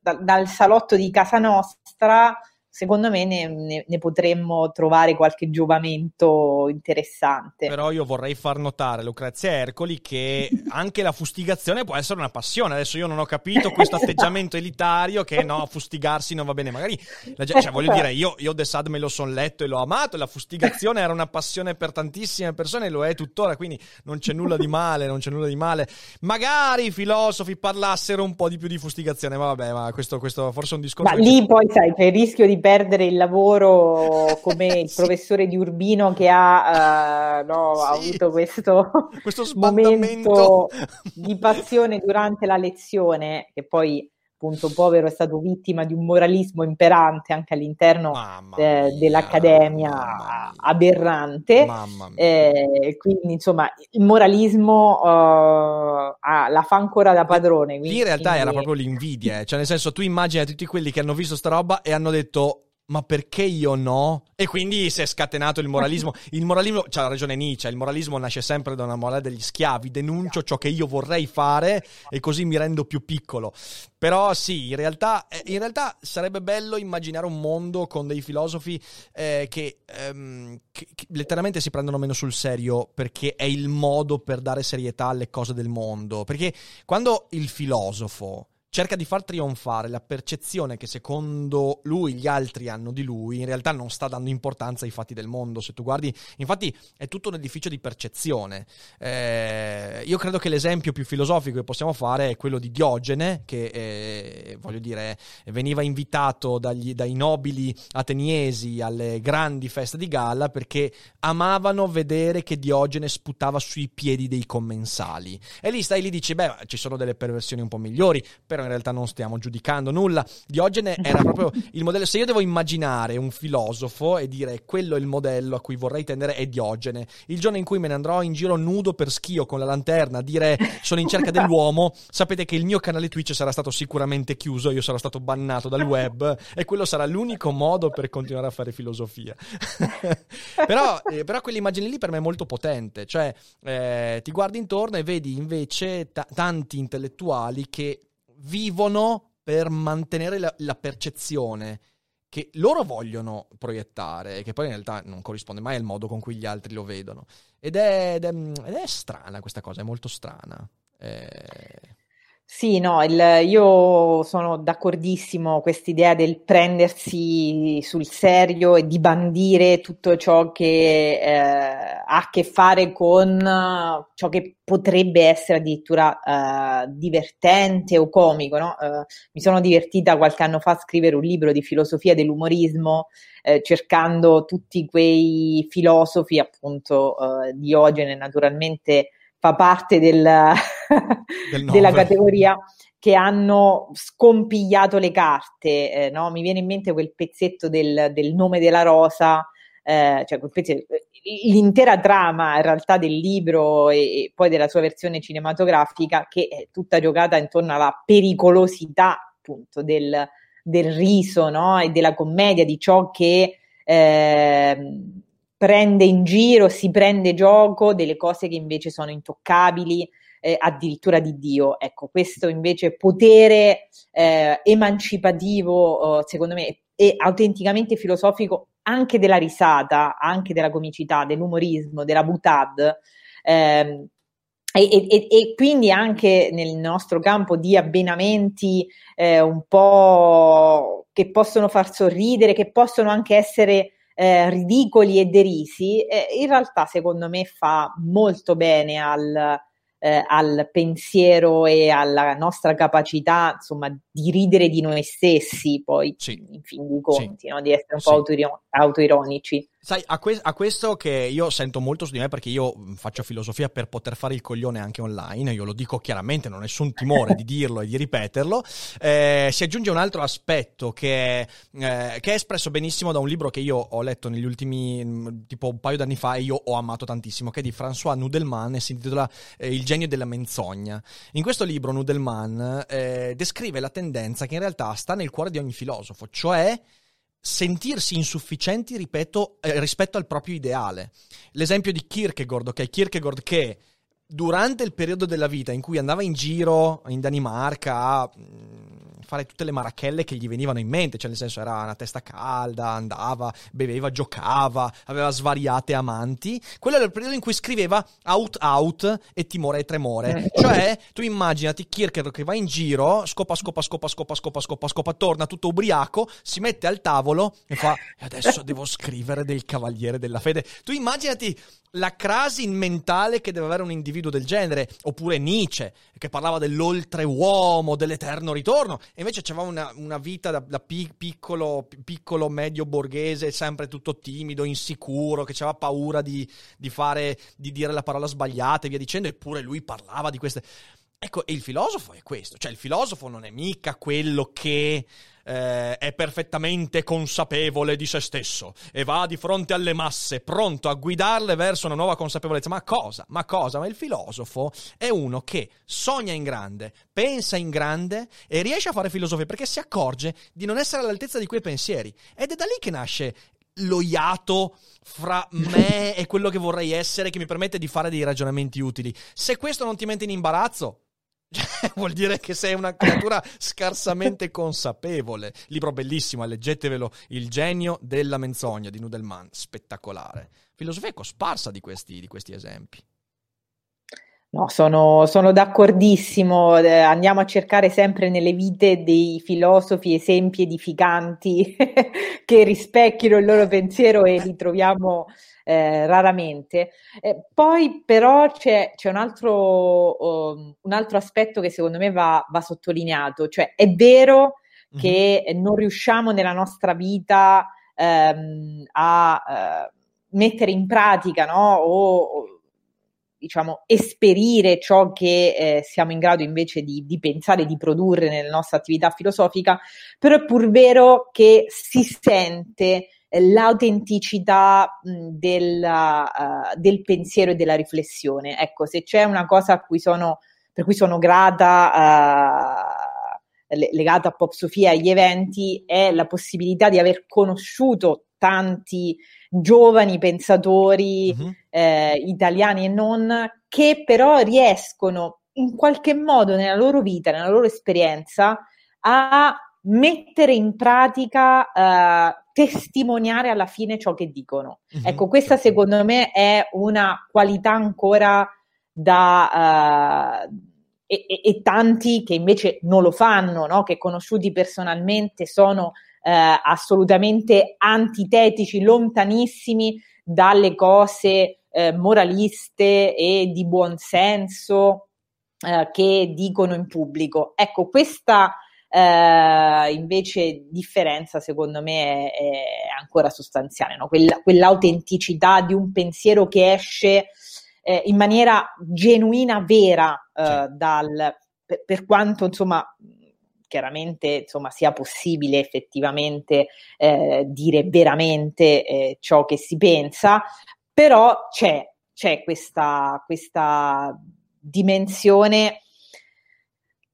dal, dal, salotto di casa nostra, secondo me ne, ne, ne, potremmo trovare qualche giovamento interessante. Però io vorrei far notare, Lucrezia Ercoli, che anche la fustigazione può essere una passione. Adesso io non ho capito questo atteggiamento elitario che no, fustigarsi non va bene. Magari, la, cioè, voglio dire, io, io De Sad me lo son letto e l'ho amato, la fustigazione era una passione per tantissime persone, lo è tuttora, quindi non c'è nulla di male, non c'è nulla di male. Magari i filosofi parlassero un po' di più di fustigazione, ma vabbè, ma questo, questo forse è un discorso... Ma lì poi sai, c'è il rischio di perdere il lavoro come il sì. professore di Urbino che ha, uh, no, sì. avuto questo, questo momento di passione durante la lezione, che poi appunto povero è stato vittima di un moralismo imperante anche all'interno eh, dell'accademia mamma aberrante. Eh, quindi insomma il moralismo uh, ah, la fa ancora da padrone quindi, in realtà quindi... era proprio l'invidia eh. cioè nel senso tu immagini tutti quelli che hanno visto sta roba e hanno detto ma perché io no? E quindi si è scatenato il moralismo. Il moralismo, c'ha ragione Nietzsche, il moralismo nasce sempre da una morale degli schiavi, denuncio ciò che io vorrei fare e così mi rendo più piccolo. Però sì, in realtà, eh, in realtà sarebbe bello immaginare un mondo con dei filosofi eh, che, ehm, che, che letteralmente si prendono meno sul serio perché è il modo per dare serietà alle cose del mondo. Perché quando il filosofo cerca di far trionfare la percezione che secondo lui gli altri hanno di lui, in realtà non sta dando importanza ai fatti del mondo. Se tu guardi, infatti è tutto un edificio di percezione. Eh, io credo che l'esempio più filosofico che possiamo fare è quello di Diogene, che eh, voglio dire veniva invitato dagli, dai nobili ateniesi alle grandi feste di galla perché amavano vedere che Diogene sputava sui piedi dei commensali. E lì stai lì dici, beh, ci sono delle perversioni un po' migliori, però però in realtà non stiamo giudicando nulla. Diogene era proprio il modello. Se io devo immaginare un filosofo e dire quello è il modello a cui vorrei tendere, è Diogene. Il giorno in cui me ne andrò in giro nudo per schio con la lanterna a dire sono in cerca dell'uomo, sapete che il mio canale Twitch sarà stato sicuramente chiuso, io sarò stato bannato dal web e quello sarà l'unico modo per continuare a fare filosofia. però, eh, però quell'immagine lì per me è molto potente, cioè eh, ti guardi intorno e vedi invece t- tanti intellettuali che vivono per mantenere la, la percezione che loro vogliono proiettare e che poi in realtà non corrisponde mai al modo con cui gli altri lo vedono. Ed è, ed è, ed è strana questa cosa, è molto strana. Eh... Sì, no, il, io sono d'accordissimo quest'idea del prendersi sul serio e di bandire tutto ciò che eh, ha a che fare con ciò che potrebbe essere addirittura eh, divertente o comico. No? Eh, mi sono divertita qualche anno fa a scrivere un libro di filosofia dell'umorismo eh, cercando tutti quei filosofi, appunto eh, Diogene naturalmente fa parte del, del della categoria che hanno scompigliato le carte, eh, no? mi viene in mente quel pezzetto del, del nome della rosa, eh, cioè l'intera trama in realtà del libro e, e, poi della sua versione cinematografica che è tutta giocata intorno alla pericolosità appunto del, del riso no? e della commedia, di ciò che... Eh, prende in giro, si prende gioco delle cose che invece sono intoccabili, eh, addirittura di Dio. Ecco, questo invece potere eh, emancipativo, eh, secondo me, e autenticamente filosofico anche della risata, anche della comicità, dell'umorismo, della butad. Ehm, e, e, e, quindi anche nel nostro campo di abbinamenti eh, un po' che possono far sorridere, che possono anche essere eh, ridicoli e derisi, eh, in realtà secondo me fa molto bene al, eh, al pensiero e alla nostra capacità, insomma, di ridere di noi stessi, poi sì. in fin dei conti, sì. no? di essere un sì. po' autoiro- autoironici. Sai, a, que- a, questo che io sento molto su di me perché io faccio filosofia per poter fare il coglione anche online, io lo dico chiaramente, non ho nessun timore di dirlo e di ripeterlo, eh, si aggiunge un altro aspetto che, eh, che, è espresso benissimo da un libro che io ho letto negli ultimi, tipo un paio d'anni fa e io ho amato tantissimo, che è di François Nudelman e si intitola eh, Il genio della menzogna. In questo libro Nudelman eh, descrive la tendenza che in realtà sta nel cuore di ogni filosofo, cioè sentirsi insufficienti, ripeto, eh, rispetto al proprio ideale. L'esempio di Kierkegaard, ok? Kierkegaard che durante il periodo della vita in cui andava in giro in Danimarca a mm, fare tutte le marachelle che gli venivano in mente, cioè nel senso era una testa calda, andava, beveva, giocava, aveva svariate amanti. Quello era il periodo in cui scriveva out out e timore e tremore. Cioè, tu immaginati Kierkegaard che va in giro, scopa, scopa, scopa, scopa, scopa, scopa, scopa, torna tutto ubriaco, si mette al tavolo e fa e adesso devo scrivere del Cavaliere della Fede. Tu immaginati la crasi mentale che deve avere un individuo del genere, oppure Nietzsche, che parlava dell'oltreuomo, dell'eterno ritorno, e invece c'aveva una, una vita da, da pi- piccolo, piccolo, medio borghese, sempre tutto timido, insicuro, che aveva paura di, di, fare, di dire la parola sbagliata e via dicendo, eppure lui parlava di queste... Ecco, e il filosofo è questo, cioè il filosofo non è mica quello che eh, è perfettamente consapevole di se stesso e va di fronte alle masse, pronto a guidarle verso una nuova consapevolezza. Ma cosa? Ma cosa? Ma il filosofo è uno che sogna in grande, pensa in grande e riesce a fare filosofia perché si accorge di non essere all'altezza di quei pensieri. Ed è da lì che nasce lo iato fra me e quello che vorrei essere che mi permette di fare dei ragionamenti utili. Se questo non ti mette in imbarazzo, Vuol dire che sei una creatura scarsamente consapevole. Libro bellissimo, leggetevelo. Il genio della menzogna di Nudelman, spettacolare. Filosofia cosparsa di questi, di questi esempi. No, sono, sono d'accordissimo. Eh, andiamo a cercare sempre nelle vite dei filosofi esempi edificanti che rispecchino il loro pensiero e li troviamo eh, raramente. Eh, poi però c'è, c'è un, altro, um, un, altro, aspetto che secondo me va, va sottolineato, cioè è vero mm-hmm. che non riusciamo nella nostra vita ehm, a eh, mettere in pratica no? o, o diciamo, esperire ciò che eh, siamo in grado invece di, di, pensare, di produrre nella nostra attività filosofica, però è pur vero che si sente l'autenticità della, uh, del pensiero e della riflessione. Ecco, se c'è una cosa cui sono, per cui sono grata, uh, legata a Pop Sofia e agli eventi, è la possibilità di aver conosciuto tanti giovani pensatori uh-huh. eh, italiani e non, che però riescono in qualche modo nella loro vita, nella loro esperienza, a mettere in pratica, uh, testimoniare alla fine ciò che dicono. Mm-hmm. Ecco, questa certo. secondo me è una qualità ancora da... Uh, e, e, e, tanti che invece non lo fanno, no? che conosciuti personalmente sono eh, assolutamente antitetici, lontanissimi dalle cose eh, moraliste e di buonsenso eh, che dicono in pubblico. Ecco, questa eh, invece differenza secondo me è, è ancora sostanziale, no? Quella, quell'autenticità di un pensiero che esce eh, in maniera genuina, vera, eh, sì. dal, per, per, quanto insomma chiaramente insomma, sia possibile effettivamente eh, dire veramente eh, ciò che si pensa, però c'è, c'è questa, questa dimensione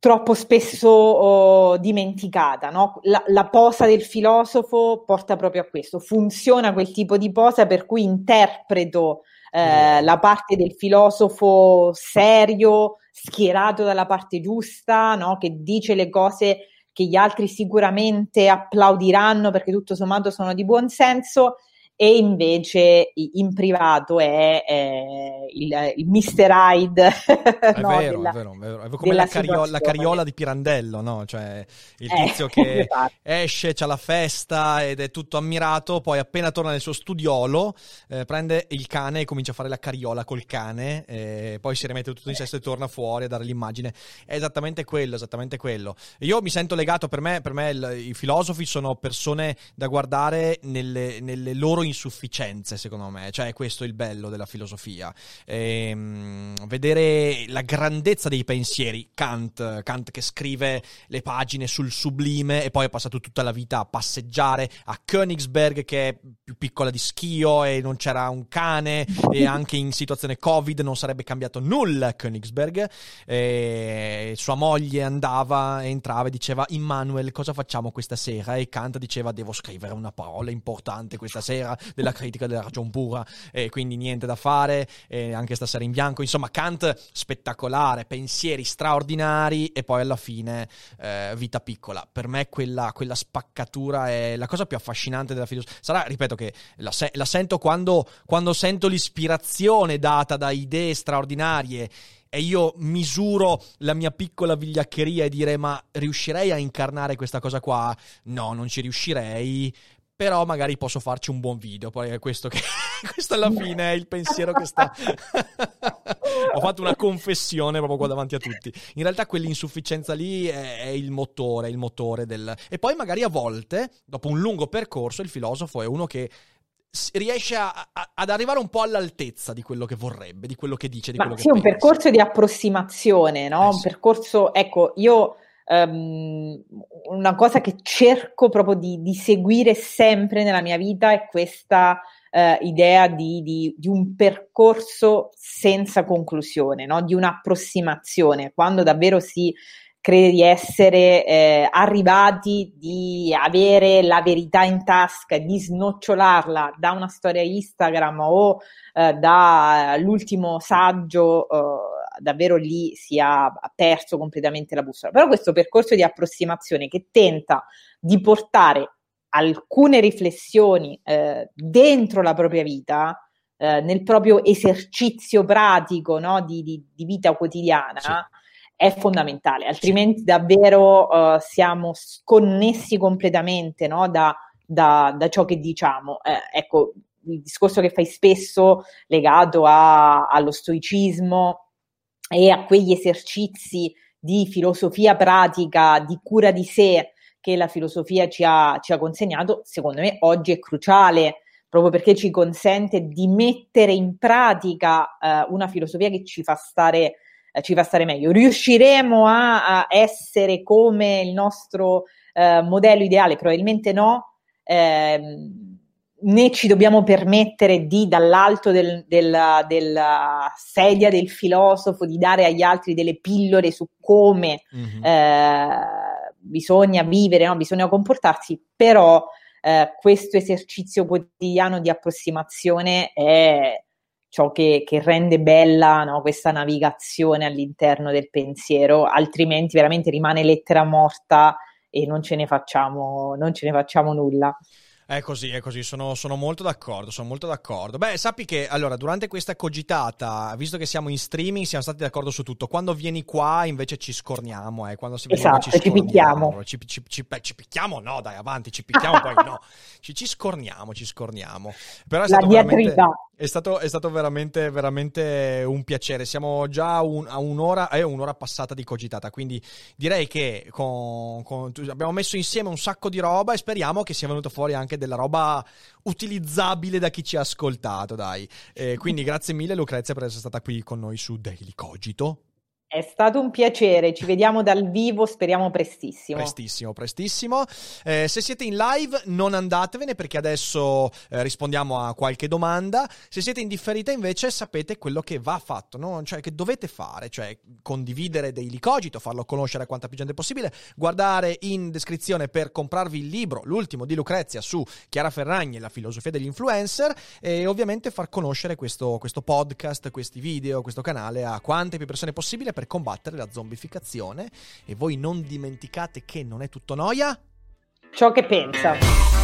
troppo spesso oh, dimenticata. No? La, la, posa del filosofo porta proprio a questo, funziona quel tipo di posa per cui interpreto eh, la parte del filosofo serio, schierato dalla parte giusta, no? che dice le cose che gli altri sicuramente applaudiranno perché tutto sommato sono di buon senso e invece in privato è, è il, il Mr. Hyde. È, no, vero, della, è vero, è vero, è come la, cario- la, cariola di Pirandello, no? Cioè il eh, tizio che esatto. esce, c'ha la festa ed è tutto ammirato, poi appena torna nel suo studiolo eh, prende il cane e comincia a fare la cariola col cane, e poi si rimette tutto in sesto e torna fuori a dare l'immagine. È esattamente quello, esattamente quello. Io mi sento legato, per me, per me il, i filosofi sono persone da guardare nelle, nelle loro insufficienze, secondo me. Cioè, questo è il bello della filosofia. Ehm, vedere la grandezza dei pensieri. Kant, Kant che scrive le pagine sul sublime e poi ha passato tutta la vita a passeggiare a Königsberg, che è più piccola di Schio e non c'era un cane e anche in situazione Covid non sarebbe cambiato nulla a Königsberg. E sua moglie andava, entrava e diceva Immanuel cosa facciamo questa sera? E Kant diceva devo scrivere una parola importante questa sera della, critica della ragion pura, e quindi niente da fare, anche stasera in bianco. Insomma, Kant spettacolare, pensieri straordinari e poi alla fine eh, vita piccola. Per me quella, quella, spaccatura è la cosa più affascinante della filosofia. Sarà, ripeto, che la, se- la sento quando, quando sento l'ispirazione data da idee straordinarie e io misuro la mia piccola vigliaccheria e dire ma riuscirei a incarnare questa cosa qua? No, non ci riuscirei. Però magari posso farci un buon video. Poi è questo che questo alla fine è il pensiero che sta. Ho fatto una confessione proprio qua davanti a tutti. In realtà quell'insufficienza lì è, è il motore, il motore del. E poi magari a volte, dopo un lungo percorso, il filosofo è uno che riesce a, a, ad arrivare un po' all'altezza di quello che vorrebbe, di quello che dice, di Ma quello sì, che un pensa. percorso di approssimazione, no? Eh, un sì. percorso, ecco, io um, una cosa che cerco proprio di, di, seguire sempre nella mia vita è questa uh, idea di, di, di, un percorso senza conclusione, no? di un'approssimazione, quando davvero si crede di essere eh, arrivati, di avere la verità in tasca, di snocciolarla da una storia Instagram o eh, dall'ultimo saggio, eh, davvero lì si ha perso completamente la bussola. Però questo percorso di approssimazione che tenta di portare alcune riflessioni eh, dentro la propria vita, eh, nel proprio esercizio pratico no, di, di, di, vita quotidiana, sì è fondamentale, altrimenti davvero uh, siamo sconnessi completamente no, da, da, da, ciò che diciamo. Eh, ecco, il discorso che fai spesso legato a, allo stoicismo e a quegli esercizi di filosofia pratica, di cura di sé che la filosofia ci ha, ci ha consegnato, secondo me oggi è cruciale proprio perché ci consente di mettere in pratica eh, una filosofia che ci fa stare ci fa stare meglio. Riusciremo a, a essere come il nostro eh, modello ideale? Probabilmente no. Eh, né ci dobbiamo permettere di, dall'alto del, del, della sedia del filosofo, di dare agli altri delle pillole su come mm-hmm. eh, bisogna vivere, no? bisogna comportarsi, però eh, questo esercizio quotidiano di approssimazione è ciò che, che rende bella no, questa navigazione all'interno del pensiero, altrimenti veramente rimane lettera morta e non ce ne facciamo, non ce ne facciamo nulla. È così, è così, sono, sono, molto d'accordo, sono molto d'accordo. Beh, sappi che allora, durante questa cogitata, visto che siamo in streaming, siamo stati d'accordo su tutto. Quando vieni qua, invece, ci scorniamo, eh. Quando si esatto, ci, ci picchiamo. Ci, ci, ci, ci, picchiamo? No, dai, avanti, ci picchiamo, poi no. Ci, ci scorniamo, ci scorniamo. Però è La stato diatriba. veramente, è stato, è stato veramente, veramente un piacere. Siamo già un, a un'ora, eh, un'ora passata di cogitata, quindi direi che con, con, abbiamo messo insieme un sacco di roba e speriamo che sia venuto fuori anche della roba utilizzabile da chi ci ha ascoltato, dai. Eh, quindi grazie mille Lucrezia per essere stata qui con noi su Daily Cogito. È stato un piacere, ci vediamo dal vivo, speriamo prestissimo. Prestissimo, prestissimo. Eh, se siete in live non andatevene perché adesso eh, rispondiamo a qualche domanda. Se siete in differita invece sapete quello che va fatto, no? cioè che dovete fare, cioè condividere Daily Cogito, farlo conoscere a quanta più gente possibile, guardare in descrizione per comprarvi il libro, l'ultimo di Lucrezia su Chiara Ferragni e la filosofia degli influencer e ovviamente far conoscere questo, questo podcast, questi video, questo canale a quante più persone possibile per combattere la zombificazione e voi non dimenticate che non è tutto noia ciò che pensa.